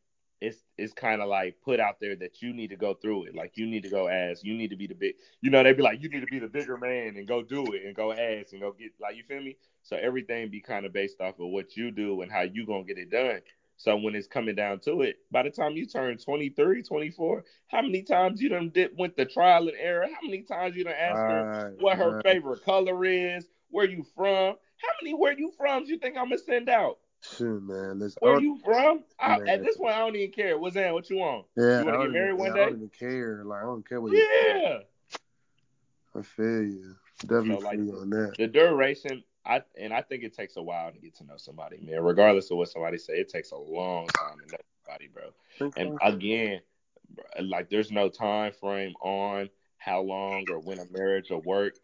it's it's kind of like put out there that you need to go through it. Like you need to go ask. You need to be the big. You know, they'd be like, you need to be the bigger man and go do it and go ask and go get. Like you feel me? So everything be kind of based off of what you do and how you gonna get it done. So when it's coming down to it, by the time you turn 23, 24, how many times you done did went the trial and error? How many times you done asked her what her right. favorite color is, where you from? How many where you from you think I'm gonna send out? Shoot, man. Where you from? I, at this point, I don't even care. What's that? What you want? yeah, you want to get married even, one yeah, I don't even care. Like I don't care what you. Yeah. I feel you. Definitely So, like, feel you on that. The duration, I and I think it takes a while to get to know somebody, man. Regardless of what somebody say, it takes a long time to know somebody, bro. Think And again, like there's no time frame on how long or when a marriage will work.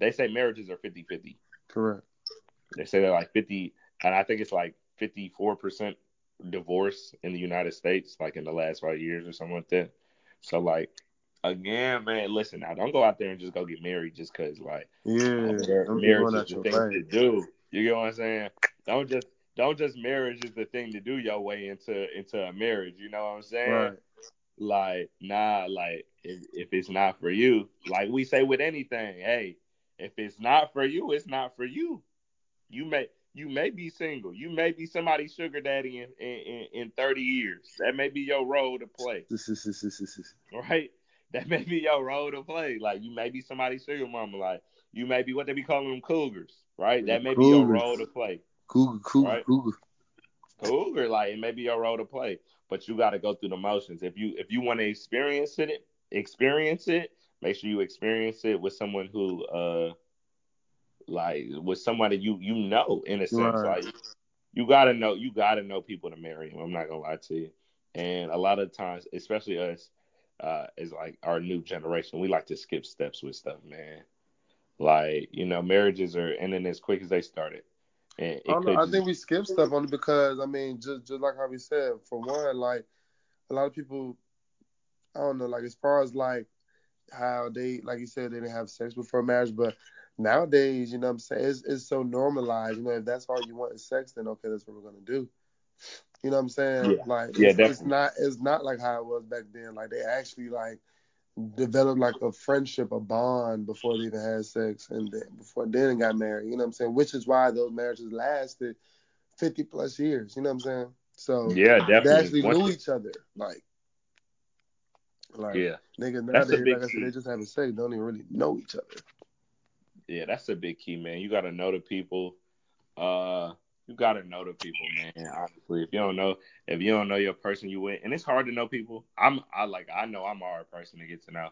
They say marriages are 50-50. Correct. They say they're like 50, and I think it's like 54% divorce in the United States, like in the last five years or something like that. So, like, again, man, listen, now don't go out there and just go get married just because, like, Yeah. oh, marriage is the thing to do. You get what I'm saying? Don't just don't just marriage is the thing to do your way into into a marriage. You know what I'm saying? Right. like nah like if, if it's not for you like we say with anything hey if it's not for you it's not for you you may you may be single you may be somebody's sugar daddy in in, in, in 30 years that may be your role to play right that may be your role to play like you may be somebody's sugar mama like you may be what they be calling them cougars right that may be your role to play Cougar, cougar, Right. cougar. cougar like it may be your role to play but you got to go through the motions if you if you want to experience it experience it make sure you experience it with someone who uh like with somebody you you know in a sense Right. like you got to know you got to know people to marry them. i'm not gonna lie to you and a lot of times especially us uh is like our new generation. We like to skip steps with stuff man. Like you know marriages are ending as quick as they started. And it I, don't know, I just- think we skip stuff only because I mean, just just like how we said, for one, like a lot of people, I don't know, like as far as like how they, like you said, they didn't have sex before marriage, but nowadays, you know, what I'm saying, it's it's so normalized. You know, if that's all you want is sex, then okay, that's what we're gonna do. You know what I'm saying? Yeah. Like, Yeah, it's, it's not it's not like how it was back then. Like they actually like developed like a friendship, a bond before they even had sex, and then, before then got married. You know what I'm saying? Which is why those marriages lasted 50 plus years. You know what I'm saying? So yeah they actually Once knew each other. Like, Like Yeah. niggas That's a nowadays, big like I said, key. they just having sex, don't even really know each other. Yeah, that's a big key, man. You gotta know the people. Uh, you gotta know the people, man. Honestly, if you don't know, if you don't know your person you with, and it's hard to know people. I'm, I like, I know I'm a hard person to get to know.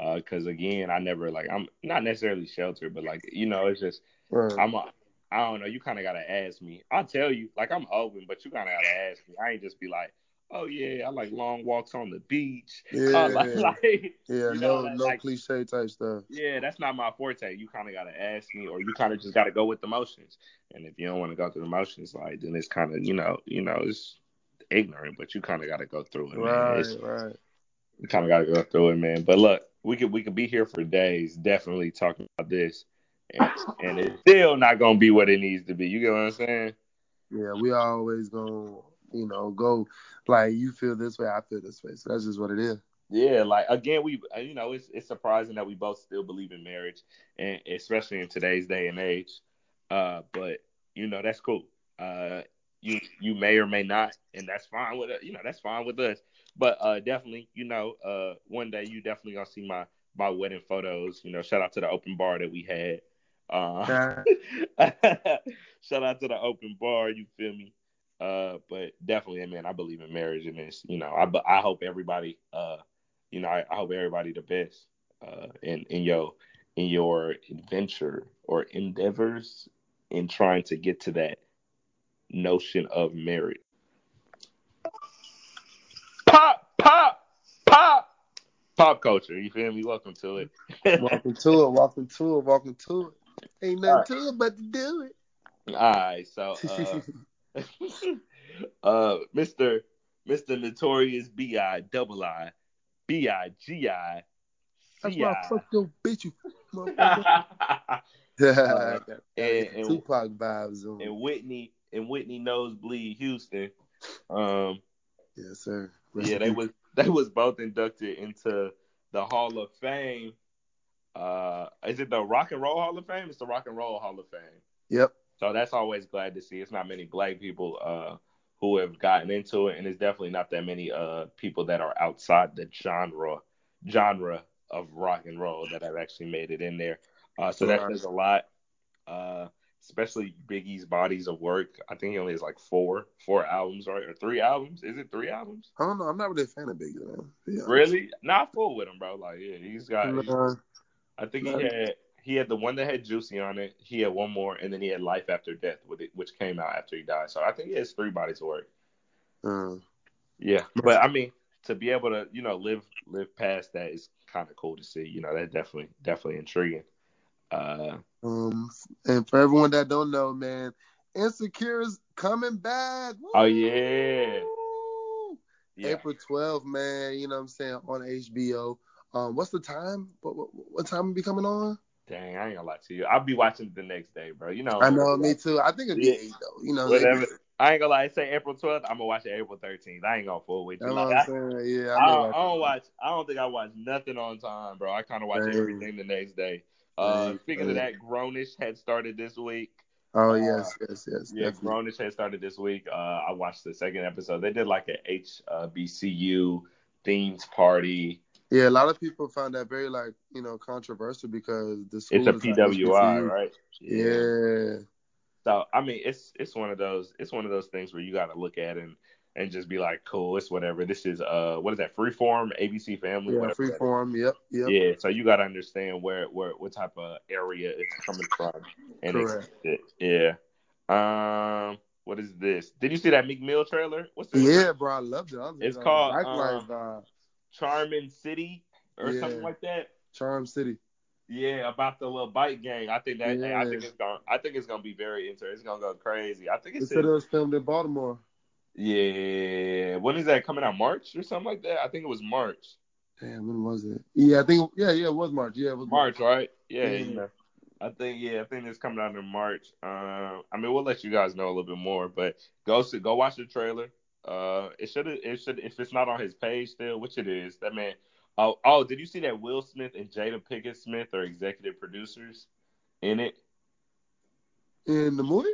Uh, cause again, I never like, I'm not necessarily sheltered, but like, you know, it's just, Right. I'm, a, I don't know. You kind of gotta ask me. I'll tell you, like, I'm open, but you kind of gotta ask me. I ain't just be like, oh yeah, I like long walks on the beach. yeah, Uh, like, like, yeah, you no, know, no like, cliche type stuff. yeah, that's not my forte. You kind of got to ask me, or you kind of just got to go with the motions. And if you don't want to go through the motions, like then it's kind of you know, you know, it's ignorant. But you kind of got to go through it, man. Right, It's, right. you kind of got to go through it, man. But look, we could we could be here for days, definitely talking about this, and, and it's still not gonna be what it needs to be. You get what I'm saying? Yeah, we always gonna, you know, go like you feel this way, I feel this way. So that's just what it is. Yeah, like again, we uh, you know it's it's surprising that we both still believe in marriage, and especially in today's day and age. Uh, but you know that's cool. Uh, you you may or may not, and that's fine with. You know that's fine with us. But uh, definitely, you know, uh, one day you definitely gonna see my my wedding photos. You know, shout out to the open bar that we had. Uh, shout out to the open bar. You feel me? Uh, but definitely, man, I believe in marriage, and it's you know, I I hope everybody uh you know, I, I hope everybody the best uh, in in your in your adventure or endeavors in trying to get to that notion of marriage. Pop, pop, pop, pop culture. You feel me? Welcome to it. Welcome to it, welcome to it, welcome to it. Ain't nothing Alright. to it but to do it. All right, so uh, uh, Mr. Mr. Notorious B I double I B I G I That's C why I fuck I. your bitch, you. Uh, and- get and- Tupac vibes on. and Whitney and Whitney Nosebleed Houston. Um, yes, sir. Rest yeah, they peace. was they was both inducted into the Hall of Fame. Uh, is it the Rock and Roll Hall of Fame? It's the Rock and Roll Hall of Fame. Yep. So that's always glad to see. It's not many black people uh who have gotten into it, and it's definitely not that many uh people that are outside the genre genre of rock and roll that have actually made it in there. Uh, so that says a lot. Uh, especially Biggie's bodies of work. I think he only has like four four albums, right, or three albums. Is it three albums? I don't know. I'm not really a fan of Biggie, man. to be honest. Really? Not full with him, bro. Like, yeah, he's got. he's- I think he had he had the one that had Juicy on it. He had one more, and then he had Life After Death, with it, which came out after he died. So I think he has three bodies of work. uh, Yeah, but I mean, to be able to you know live live past that is kind of cool to see. You know, that definitely definitely intriguing. Uh, um, and for everyone that don't know, man, Insecure is coming back. Oh, yeah. Yeah, April 12th, man. You know what I'm saying on HBO. Um, what's the time? What, what, what time will be coming on? Dang, I ain't gonna lie to you. I'll be watching it the next day, bro. You know, I know, me too. I think it'd be Yeah. eight though. You know, whatever. I ain't gonna lie. Say April twelfth. I'm gonna watch it April thirteenth. I ain't gonna fool with you. That's Like, what I, I'm saying. Yeah, I, I, don't, watch I don't watch. I don't think I watch nothing on time, bro. I kind of watch Same. everything the next day. Uh, speaking of that, Grownish had started this week. Oh uh, yes, yes, yes. Yeah, definitely. Grownish had started this week. Uh, I watched the second episode. They did like a HBCU themes party. Yeah, a lot of people found that very like you know controversial because the school It's a like PWI, HBCU. right? Yeah. So I mean, it's it's one of those it's one of those things where you got to look at and and just be like, cool, it's whatever. This is uh, what is that? Freeform, ABC Family, Yeah, whatever. Freeform. Yep, yep. Yeah, so you got to understand where where what type of area it's coming from and Correct. it. Yeah. Um, what is this? Did you see that Meek Mill trailer? What's this? Yeah, bro, I loved it. I was It's called, um, vibe. Charming City or Yeah. something like that. Charm City. Yeah, about the little bike gang. I think that hey, I think it's going I think it's gonna be very interesting. It's gonna go crazy. I think it's said it was filmed in Baltimore. yeah. When is that coming out? March or something like that? I think it was March. Damn, when was it? Yeah, I think. Yeah, yeah, it was March. Yeah, it was March, right? Yeah, Yeah. know. I think yeah, I think it's coming out in March. Uh, I mean, we'll let you guys know a little bit more, but go see, go watch the trailer. Uh, it should it should if it's not on his page still, which it is. That man. Oh, oh, did you see that Will Smith and Jada Pinkett Smith are executive producers in it? in the movie.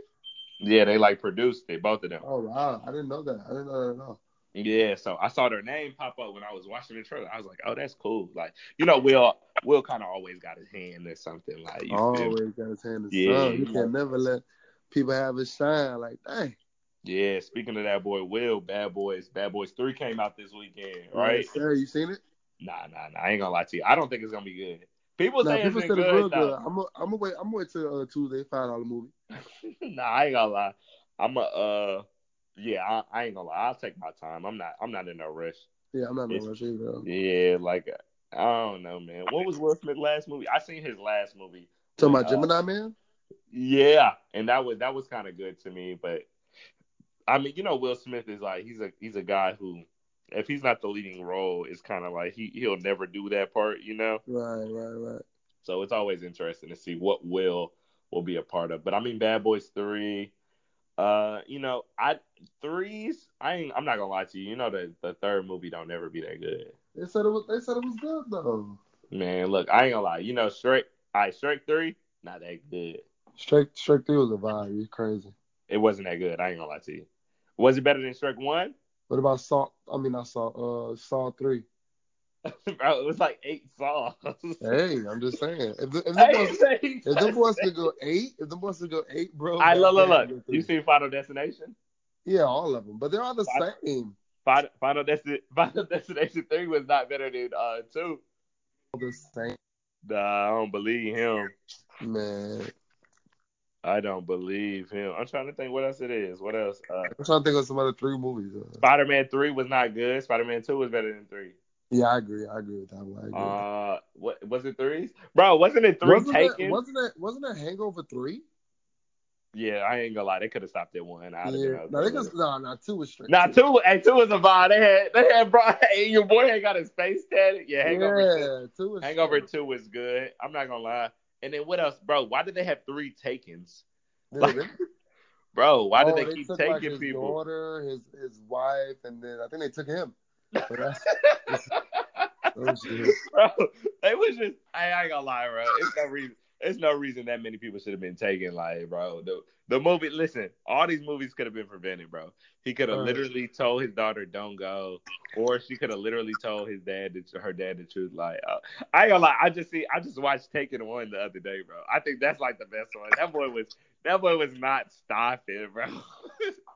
Yeah, they like produced it, both of them. Oh wow, I didn't know that. I didn't know that at all. Yeah, so I saw their name pop up when I was watching the trailer. I was like, oh, that's cool. Like, you know, Will Will kind of always got his hand in something. Like, you always got his hand in Yeah, you can never let people have his shine. Like, dang. Yeah, speaking of that boy Will, Bad Boys, Bad Boys Three came out this weekend, right? Yes, sir. You seen it? Nah, nah, nah. I ain't gonna lie to you. I don't think it's gonna be good. People Nah, say people it's said been it's real good, good. I'm gonna wait. I'm gonna wait till uh, Tuesday. Five dollar movie. nah, I ain't gonna lie. I'm a uh, yeah, I, I ain't gonna lie. I'll take my time. I'm not. I'm not in no rush. Yeah, I'm not in no rush either. Yeah, like I don't know, man. What was Will Smith's last movie? I seen his last movie. Talking about uh, Gemini Man? Yeah, and that was that was kind of good to me. But I mean, you know, Will Smith is like he's a he's a guy who, if he's not the leading role, it's kind of like he he'll never do that part, you know. Right, right, right. So it's always interesting to see what Will will be a part of. But I mean, Bad Boys Three. Uh, you know, I threes. I ain't. I'm not gonna lie to you. You know, the the third movie don't never be that good. They said it was. They said it was good though. Man, look, I ain't gonna lie. You know, Shrek. I right, Shrek Three, not that good. Straight, straight through was a vibe. You crazy. It wasn't that good. I ain't gonna lie to you. Was it better than Shrek One? What about Saw? I mean, I saw uh Saw three. Bro, it was like eight songs. Hey, I'm just saying. If the, if the boys, if the boys could go eight, if the boys could go eight, bro. I Bad look, look, look. You seen Final Destination? Yeah, all of them, but they're all the Five- same. Final Final, Desti- Final Destination Three was not better than uh two. All the same, Nah, I don't believe him. man. I don't believe him. I'm trying to think what else it is. What else? Uh, I'm trying to think of some other three movies. Uh, Spider Man Three was not good. Spider Man Two was better than three. yeah, I agree. I agree with that one. I agree. with that. Uh, what was it? Threes, bro? Wasn't it three wasn't that, taken? wasn't that wasn't that Hangover three? Yeah, I ain't gonna lie. They could have stopped at one. I'd Yeah, no, they could, it. no, no, two was straight. Nah, two, hey, two was a vibe. They had, they had, bro. Hey, your boy had got his face tatted. Yeah, Hangover two. yeah, two was Hangover straight. two was good. I'm not gonna lie. And then what else, bro? Why did they have three takings? Like, bro? Why did oh, they, they keep took taking like his people? daughter, his his wife, and then I think they took him. Oh bro, they was just. I, I ain't gonna lie, bro. It's no reason. It's no reason that many people should have been taken. Like, bro, the the movie. Listen, all these movies could have been prevented, bro. He could have Right. literally told his daughter, "Don't go," or she could have literally told his dad, her dad, the truth. Like, uh, I ain't gonna lie. I just see. I just watched Taken One the other day, bro. I think that's like the best one. That boy was. That boy was not stopping, bro.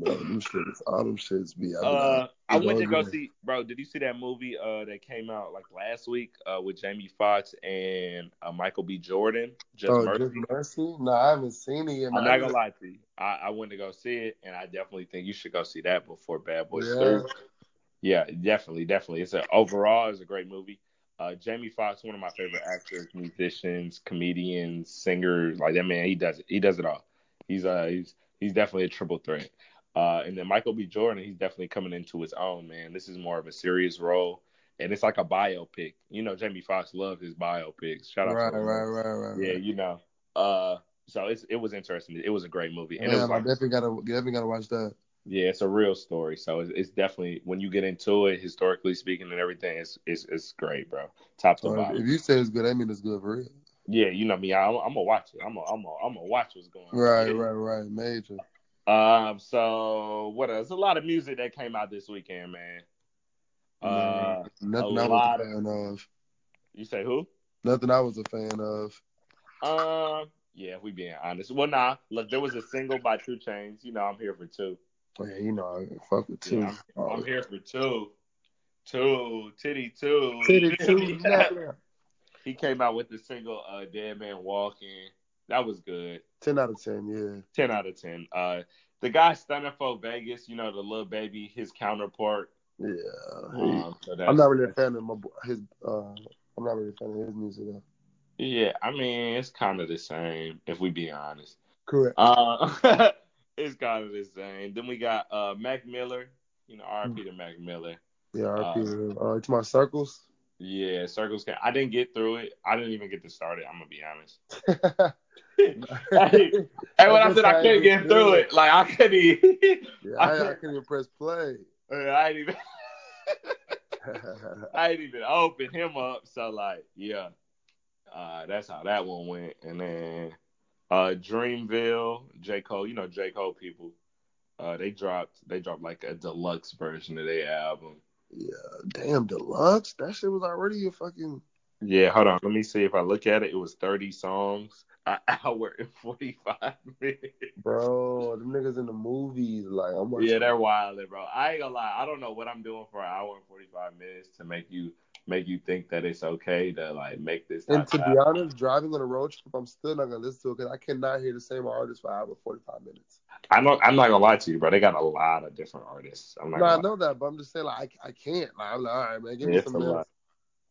Bro, them shits, all them shits be. I, Uh, I went to go see, bro. Did you see that movie uh that came out like last week uh with Jamie Foxx and uh, Michael B. Jordan? Just oh, Mercy. just mercy? No, I haven't seen it yet. I'm not gonna lie to you. I, I went to go see it, and I definitely think you should go see that before Bad Boys Yeah. 3. Yeah, definitely, definitely. It's a overall it's a great movie. Uh, Jamie Foxx, one of my favorite actors, musicians, comedians, singers. Like that man, he does it. He does it all. He's uh he's he's definitely a triple threat. Uh, and then Michael B. Jordan, he's definitely coming into his own, man. This is more of a serious role, and it's like a biopic. You know, Jamie Foxx loves his biopics. Shout out Right, to him. right, right, right, right. Yeah, you know. Uh, so it's it was interesting. It was a great movie, and it Damn, was I definitely gotta, definitely gotta watch that. yeah, it's a real story. So it's, it's definitely when you get into it, historically speaking, and everything, it's it's, it's great, bro. Top to bottom. if you say it's good, that means it's good for real. Yeah, you know me. I, I'm, I'm gonna watch it. I'm gonna I'm gonna I'm gonna watch what's going on. Right, right, right. Major. Um. So what else? A lot of music that came out this weekend, man. Uh, Man, nothing a I was lot a fan of. you say who? Nothing I was a fan of. Um. Yeah, if we being honest. Well, nah. Look, there was a single by 2 Chainz. You know, I'm here for two. Oh, yeah, you know, I fuck with two. Yeah, I'm, I'm here for two. Two, titty two. Titty two, nah. he came out with the single uh Dead Man Walking. That was good. Ten out of ten, yeah. Ten out of ten. Uh the guy stunning for Vegas, you know, the Lil Baby, his counterpart. Yeah. Um, so I'm not really a fan of my his. Uh, I'm not really a fan of his music though. Yeah, I mean it's kind of the same if we be honest. Correct. Uh, it's kind of the same. Then we got uh Mac Miller, you know, R.P. to Mac Miller. Yeah, RP. Uh, to my circles. Yeah, Circles. Can, I didn't get through it. I didn't even get to start it. I'm gonna be honest. hey, Hey, when I said I couldn't get through it, like I couldn't even. Yeah, I, I couldn't even press play. I ain't even. I ain't even open him up. So like, yeah, uh, that's how that one went. And then uh, Dreamville, J Cole. You know J Cole people. Uh, they dropped they dropped like a deluxe version of their album. Yeah, damn deluxe. That shit was already a fucking. Yeah, hold on. Let me see if I look at it. It was thirty songs, an hour and forty five minutes. Bro, them niggas in the movies, like I'm watching. Yeah, they're wild, bro. I ain't gonna lie. I don't know what I'm doing for an hour and forty five minutes to make you make you think that it's okay to like make this. And to top be honest, driving on a road trip, I'm still not gonna listen to it because I cannot hear the same artist for an hour and 45 minutes. I don't. I'm not gonna lie to you, bro. They got a lot of different artists. I'm not. No, I know that, but I'm just saying, like, I, I can't. Like, I'm like, all right, man, give me Yeah, it's something a lot.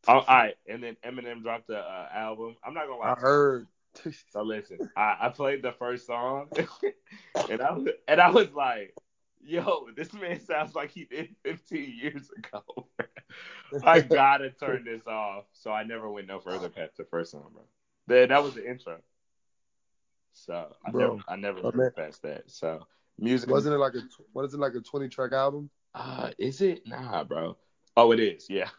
Oh, all right, and then Eminem dropped the uh, album. I'm not gonna lie. I heard. So listen, I, I played the first song, and I was and I was like, "Yo, this man sounds like he did 15 years ago." I gotta turn this off. So I never went no further past the first song, bro. That that was the intro. So I Bro, never I never went man- past that. So music. Wasn't it like a what is it like a 20 track album? Uh, is it? Nah, bro. Oh, it is. Yeah.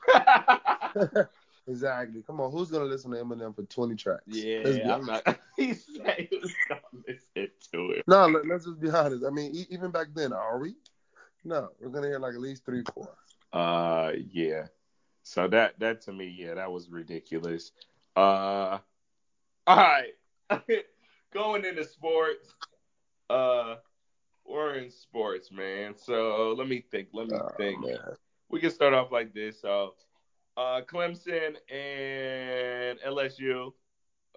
Exactly. Come on, who's gonna listen to Eminem for 20 tracks? Yeah, I'm not. He said he was gonna listen to it. No, let, us just be honest. I mean, e- even back then, are we? No, we're gonna hear like at least three, four. Uh, yeah. So that that to me, yeah, that was ridiculous. Uh, all right, going into sports. Uh, we're in sports, man. So let me think. Let me Oh, think. man. We can start off like this. So, uh, Clemson and LSU.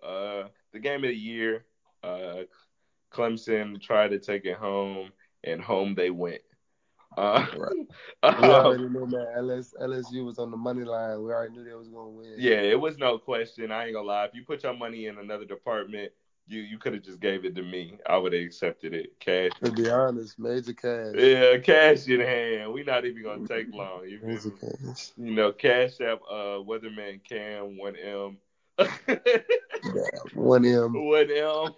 Uh, the game of the year. Uh, Clemson tried to take it home, and home they went. Uh, Right. We um, already knew that LS, LSU was on the money line. We already knew they was gonna win. Yeah, it was no question. I ain't gonna lie. If you put your money in another department, you you could have just gave it to me. I would have accepted it. Cash. To be honest, major cash. Yeah, cash in hand. We're not even gonna take long. You, Major cash. you know, cash app. Uh, Weatherman Cam one M. One M. one M.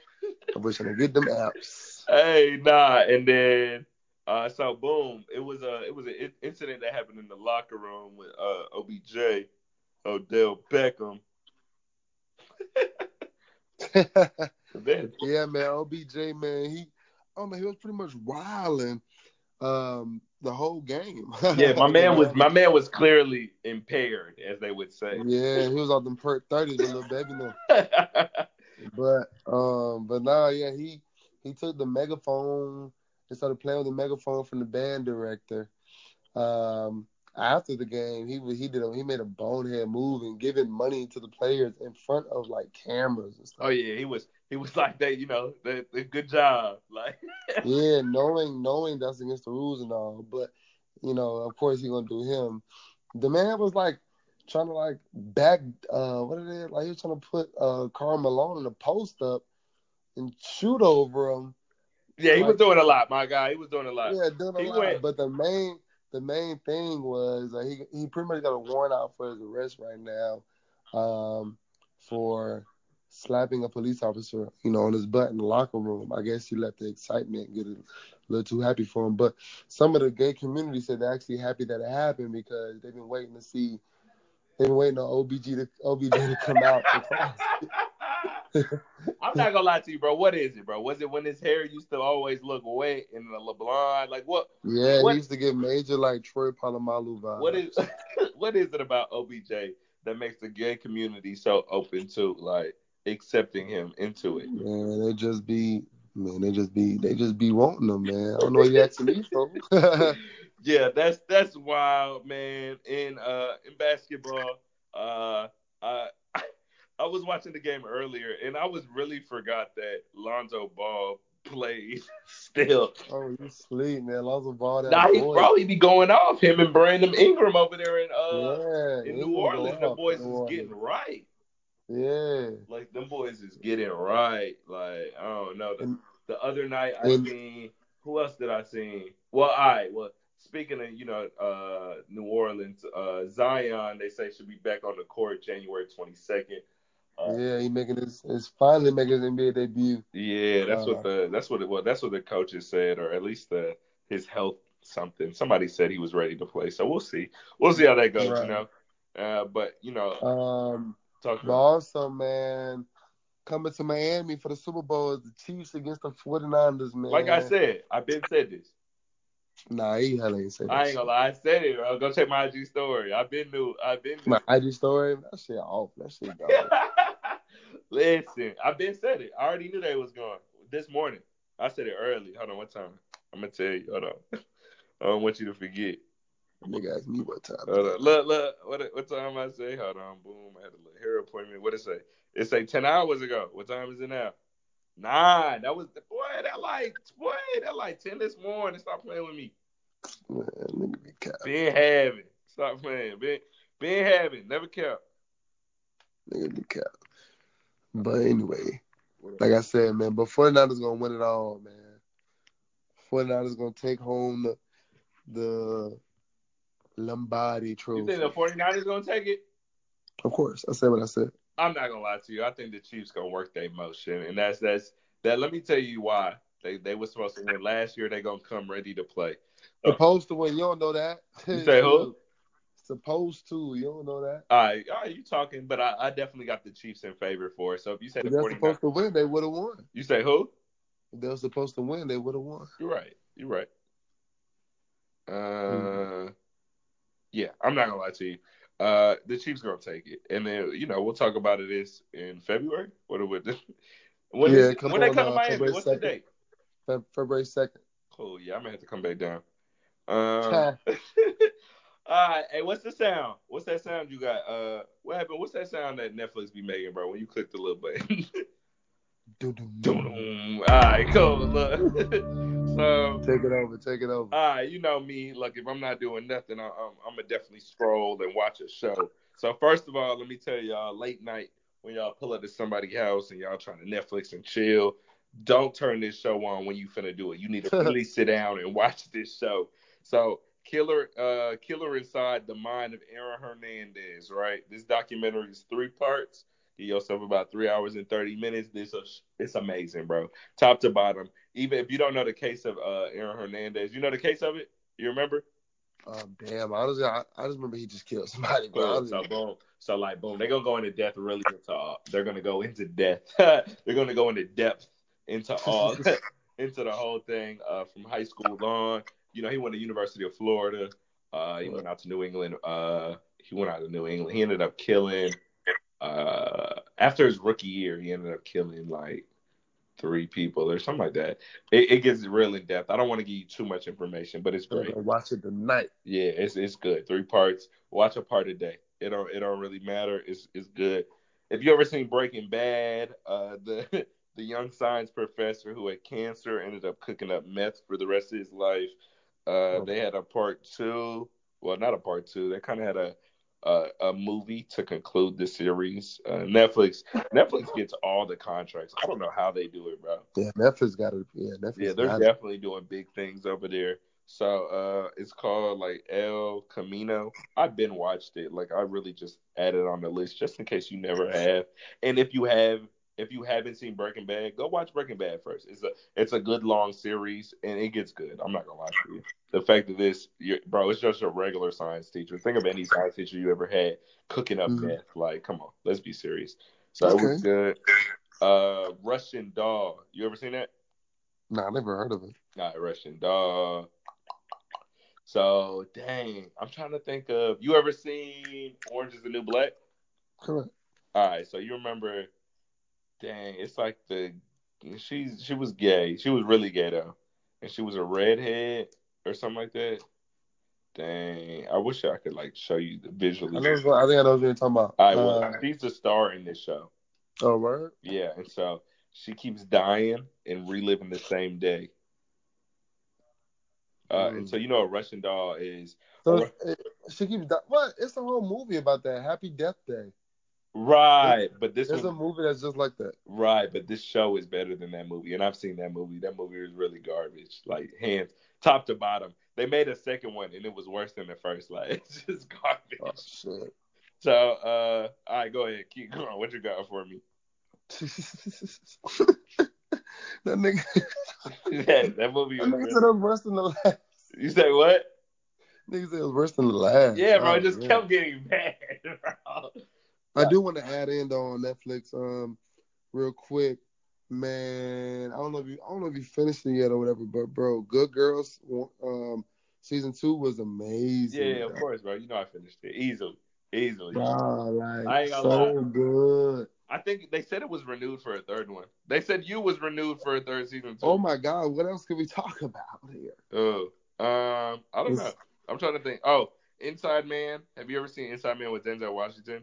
I wish I could get them apps. Hey, nah, and then. Uh, so boom, it was a it was an incident that happened in the locker room with uh OBJ, Odell Beckham. Yeah, man. OBJ, man. He, oh man, he was pretty much wilding um the whole game. Yeah, my man was my man was clearly impaired, as they would say. Yeah, he was on them perk thirties with Lil Baby now. But um, but nah, yeah, he he took the megaphone and started playing with the megaphone from the band director. Um, after the game, he he did a, he made a bonehead move and giving money to the players in front of like cameras and stuff. oh yeah, he was he was like that, you know, the, the good job. Like Yeah, knowing knowing that's against the rules and all, but you know, of course he gonna do him. The man was like trying to like back uh what it is like he was trying to put uh Karl Malone in a post up and shoot over him. Yeah, he was doing a lot, my guy. He was doing a lot. Yeah, doing a He lot. went- But the main the main thing was he he pretty much got a warrant out for his arrest right now, um, for slapping a police officer, you know, on his butt in the locker room. I guess he let the excitement get a little too happy for him. But some of the gay community said they're actually happy that it happened because they've been waiting to see they've been waiting on OBG to OBJ to come out. I'm not gonna lie to you, bro. What is it, bro? Was it when his hair used to always look wet and the LeBron? Like what? Yeah, What- he used to get major like Troy Polamalu vibes. What is what is it about OBJ that makes the gay community so open to like accepting him into it? Man, they just be man, they just be they just be wanting them, man. I don't know what you asking me for. yeah, that's that's wild, man. In uh in basketball, uh I I was watching the game earlier and I was really forgot that Lonzo Ball played still. oh, you sleep, man. Lonzo Ball that Nah, he boy. he be going off him and Brandon Ingram over there in uh yeah, in New Orleans. The boys is Orleans. getting right. Yeah. Like them boys is getting right. Like I don't know. The, And- the other night I and- seen who else did I see? Well, all right. Well, speaking of you know uh, New Orleans, uh, Zion they say should be back on the court January twenty second. Uh, Yeah, he making his is finally making his NBA debut. yeah, that's Uh, what the that's what it was. That's what the coaches said, or at least the his health something. Somebody said he was ready to play, so we'll see. We'll see how that goes. You know. Uh, but you know, Um talk but also man, coming to Miami for the Super Bowl is the Chiefs against the 49ers, man. like I said, I've been said this. Nah, he hell ain't say that. I ain't gonna lie, I said it. Bro. Go check my IG story. I've been new. I've been new. My IG story, that shit off. That shit gone. Listen, I've been said it. I already knew they was going this morning. I said it early. Hold on, what time? I'm gonna tell you. Hold on. I don't want you to forget. Nigga asked me what time. Hold on. Look, look. What, what time I say? Hold on. Boom. I had a little hair appointment. What it say? It say ten hours ago. What time is it now? Nine. That was boy. That like boy. That like ten this morning. Stop playing with me. Man, nigga be cap. Been having. Stop playing. Been been having. Never kept. Nigga be cap. But anyway, like I said, man, but 49ers gonna win it all, man. 49ers gonna take home the the Lombardi trophy. You think the 49ers gonna take it? Of course, I said what I said. I'm not gonna lie to you. I think the Chiefs gonna work their motion, and that's that's that. Let me tell you why. They they were supposed to win last year. They gonna come ready to play. Supposed to win, you don't know that. You say who? Supposed to, you don't know that. All right, all right, you talking, but I, I definitely got the Chiefs in favor for it. So if you said If the they're 49ers, supposed to win, they would have won. you say who? If they were supposed to win, they would have won. You're right. You're right. Uh, Mm-hmm. yeah, I'm not gonna lie to you. Uh, the Chiefs gonna take it, and then you know we'll talk about it this in February. What are we? When, Yeah, is when they come to uh, Miami? February What's the date? Fe- February second. Cool. Yeah, I'm gonna have to come back down. Um, all right. Hey, what's the sound? What's that sound you got? Uh, what happened? What's that sound that Netflix be making, bro? When you click the little button. All right, cool. Look. so, Take it over. Take it over. all right, you know me. Look, if I'm not doing nothing, I, I'm, I'm gonna definitely scroll and watch a show. So first of all, let me tell y'all, late night when y'all pull up to somebody's house and y'all trying to Netflix and chill, don't turn this show on when you finna do it. You need to really sit down and watch this show. So Killer, uh, Killer Inside the Mind of Aaron Hernandez, right? This documentary is three parts. Give yourself about three hours and thirty minutes. This is it's amazing, bro. Top to bottom. Even if you don't know the case of uh, Aaron Hernandez, you know the case of it. You remember? Um, damn. Honestly, I, I just remember he just killed somebody. Cool. So boom. So like boom, they're gonna go into depth really into all. They're gonna go into depth. they're gonna go into depth into all into the whole thing uh, from high school on. You know, he went to University of Florida. Uh, he went out to New England. Uh, he went out to New England. He ended up killing. Uh, after his rookie year, he ended up killing like three people or something like that. It, it gets real in depth. I don't want to give you too much information, but it's great. watch it tonight. Yeah, it's it's good. Three parts. Watch a part a day. It don't it don't really matter. It's it's good. If you ever seen Breaking Bad, uh, the the young science professor who had cancer ended up cooking up meth for the rest of his life. Uh, they had a part two. Well, not a part two. They kind of had a, a a movie to conclude the series. Uh, Netflix Netflix gets all the contracts. I don't know how they do it, bro. Yeah, Netflix got it. Yeah, Netflix Yeah, they're got it. definitely doing big things over there. So uh it's called like El Camino. I've been watched it. Like I really just added on the list just in case you never have. And if you have if you haven't seen Breaking Bad, go watch Breaking Bad first. It's a it's a good long series and it gets good. I'm not gonna lie to you. The fact that this bro, it's just a regular science teacher. Think of any science teacher you ever had cooking up Mhm. meth. Like, come on, let's be serious. So it was good. Uh Russian Doll. You ever seen that? Nah, I never heard of it. All right, Russian Doll. So dang, I'm trying to think of. You ever seen Orange is the New Black? Correct. All right, so you remember? Dang, it's like the she's she was gay. She was really gay though, and she was a redhead or something like that. Dang, I wish I could like show you the visually. I know. I think I know what you're talking about. All right, well, Uh, she's the star in this show. oh, word. Yeah, and so she keeps dying and reliving the same day. Uh, Mm. And so you know, a Russian doll is So Alright. it, she keeps. di- What? It's a whole movie about that. Happy Death Day. Right, but this There's one a movie that's just like that. Right, but this show is better than that movie, and I've seen that movie. That movie was really garbage, like hands top to bottom. They made a second one, and it was worse than the first. Like it's just garbage. Oh shit. So, uh, all right, go ahead, keep going. What you got for me? that nigga. that, that movie That was. nigga said it was worse than the last. You say what? Nigga said it was worse than the last. Yeah, bro, Oh, it just yeah. kept getting bad. Bro. I do want to add in though on Netflix, um, real quick. Man, I don't know if you I don't know if you finished it yet or whatever, but bro, Good Girls um season two was amazing. Yeah, of course, bro. You know I finished it easily, easily. Bro, like I ain't gonna so lie. good. I think they said it was renewed for a third one. They said you was renewed for a third season too. Oh my god, what else can we talk about here? Oh, um, I don't It's- know. I'm trying to think. Oh, Inside Man. Have you ever seen Inside Man with Denzel Washington?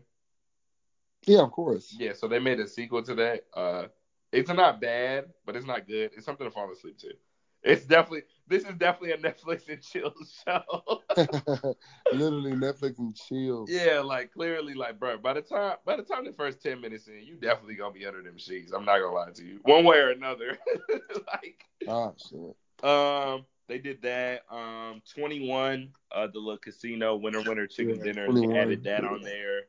Yeah, of course. Yeah, so they made a sequel to that. Uh, it's not bad, but it's not good. It's something to fall asleep to. It's definitely this is definitely a Netflix and chill show. Literally Netflix and chill. yeah, like clearly, like bro, by the time by the time the first ten minutes in, you definitely gonna be under them sheets. I'm not gonna lie to you, one way or another. like, Ah shit. um, they did that. Um, 21, uh, the little casino winner winner chicken Yeah, dinner. 21, They added that on there.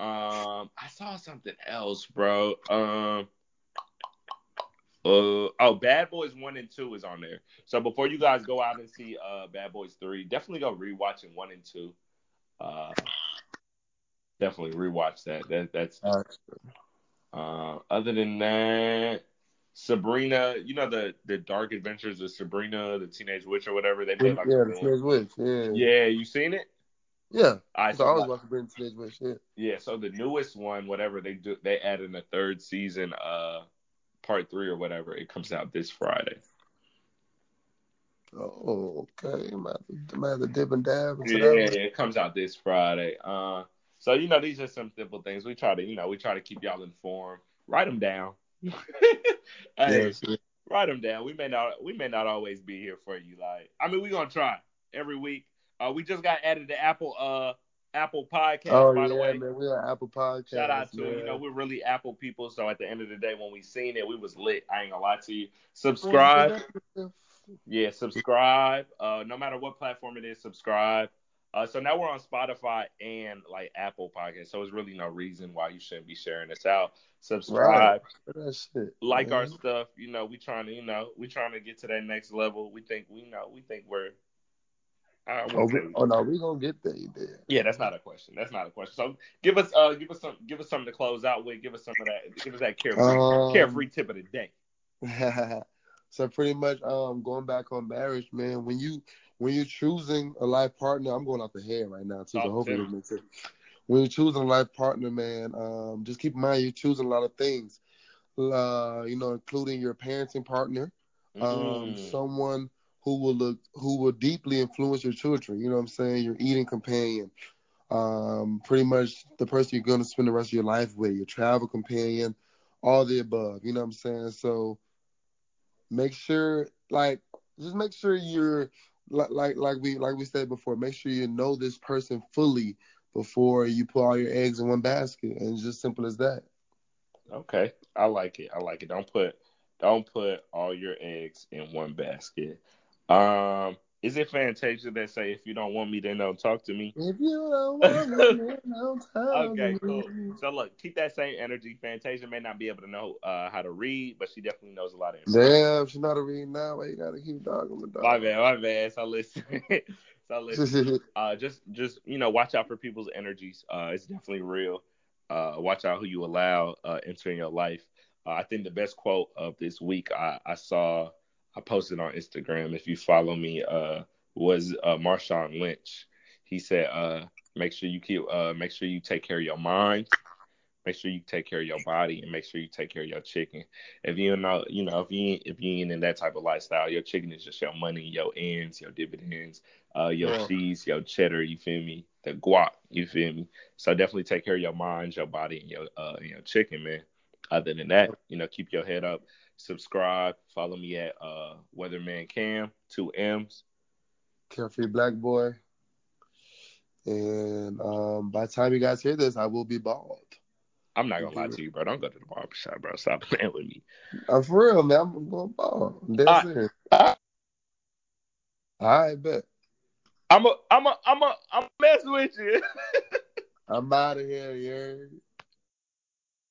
Um, I saw something else, bro. Um. Uh oh, Bad Boys one and two is on there. So before you guys go out and see uh Bad Boys three, definitely go rewatching one and two. Uh, definitely rewatch that. That that's uh. Other than that, Sabrina, you know the the Dark Adventures of Sabrina, the Teenage Witch or whatever. They made like yeah, the. Teenage Witch. Yeah. Yeah, you seen it? Yeah. I I always watch the Teenage Witch. Yeah. Yeah, so the newest one, whatever they do, they add in a third season, uh, part three or whatever. It comes out this Friday. Oh, okay. I'm about to, I'm about to dip and dab into Yeah, that yeah, it comes out this Friday. Uh, so you know, these are some simple things. We try to, you know, we try to keep y'all informed. Write them down. hey, yeah. write them down. We may not, we may not always be here for you. Like, I mean, we gonna try every week. Uh, we just got added to Apple, uh, Apple Podcast. Oh by yeah, the way, man. We are Apple Podcast. shout out to man. you know we're really Apple people. So at the end of the day, when we seen it, we was lit. I ain't gonna lie to you. Subscribe. Yeah, subscribe. Uh, no matter what platform it is, subscribe. Uh, so now we're on Spotify and like Apple Podcast. So there's really no reason why you shouldn't be sharing this out. Subscribe, shit. like our stuff. You know, we trying to, you know, we trying to get to that next level. We think we know. We think we're. Oh, say we, we- oh no, we gonna get there. there. yeah, that's not a question. That's not a question. So give us, uh, give us some, give us something to close out with. Give us some of that. Give us that carefree, Um, carefree tip of the day. so pretty much, um, going back on marriage, man. When you when you're choosing a life partner, I'm going off the head right now too. So hopefully it makes sense. When you're choosing a life partner, man, um, just keep in mind you're choosing a lot of things. Uh, you know, including your parenting partner, um, Mm. someone who will look who will deeply influence your children. You know what I'm saying? Your eating companion, um, pretty much the person you're gonna spend the rest of your life with, your travel companion, all the above. You know what I'm saying? So make sure, like, just make sure you're like like like we like we said before. Make sure you know this person fully before you put all your eggs in one basket, and it's just simple as that. Okay, I like it. I like it. Don't put don't put all your eggs in one basket. Um, is it Fantasia that say if you don't want me, then don't talk to me? If you don't want me, then don't tell Okay, me. cool. So look, keep that same energy. Fantasia may not be able to know uh, how to read, but she definitely knows a lot of. Damn, she's not a read now. Why you gotta keep dogging the dog? My bad, my bad. So listen, so listen. uh, just just you know, watch out for people's energies. Uh, it's definitely real. Uh, watch out who you allow uh, enter in your life. Uh, I think the best quote of this week I, I saw, I posted on Instagram. If you follow me, uh, was uh, Marshawn Lynch. He said, uh, "Make sure you keep, uh, make sure you take care of your mind, make sure you take care of your body, and make sure you take care of your chicken. If you know, you know, if you if you ain't in that type of lifestyle, your chicken is just your money, your ends, your dividends, uh, your Yeah. cheese, your cheddar. You feel me? The guac. You feel me? So definitely take care of your mind, your body, and your uh, and your chicken, man. Other than that, you know, keep your head up. Subscribe. Follow me at uh, Weatherman Cam, two M's. Carefree Black Boy. And um, by the time you guys hear this, I will be bald. I'm not gonna lie to you, bro. Don't go to the barbershop, bro. Stop playing with me. I'm for real, man. I'm going bald. All right. serious. I bet. I'm a, I'm a, I'm a, I'm messing with you. I'm out of here, heard?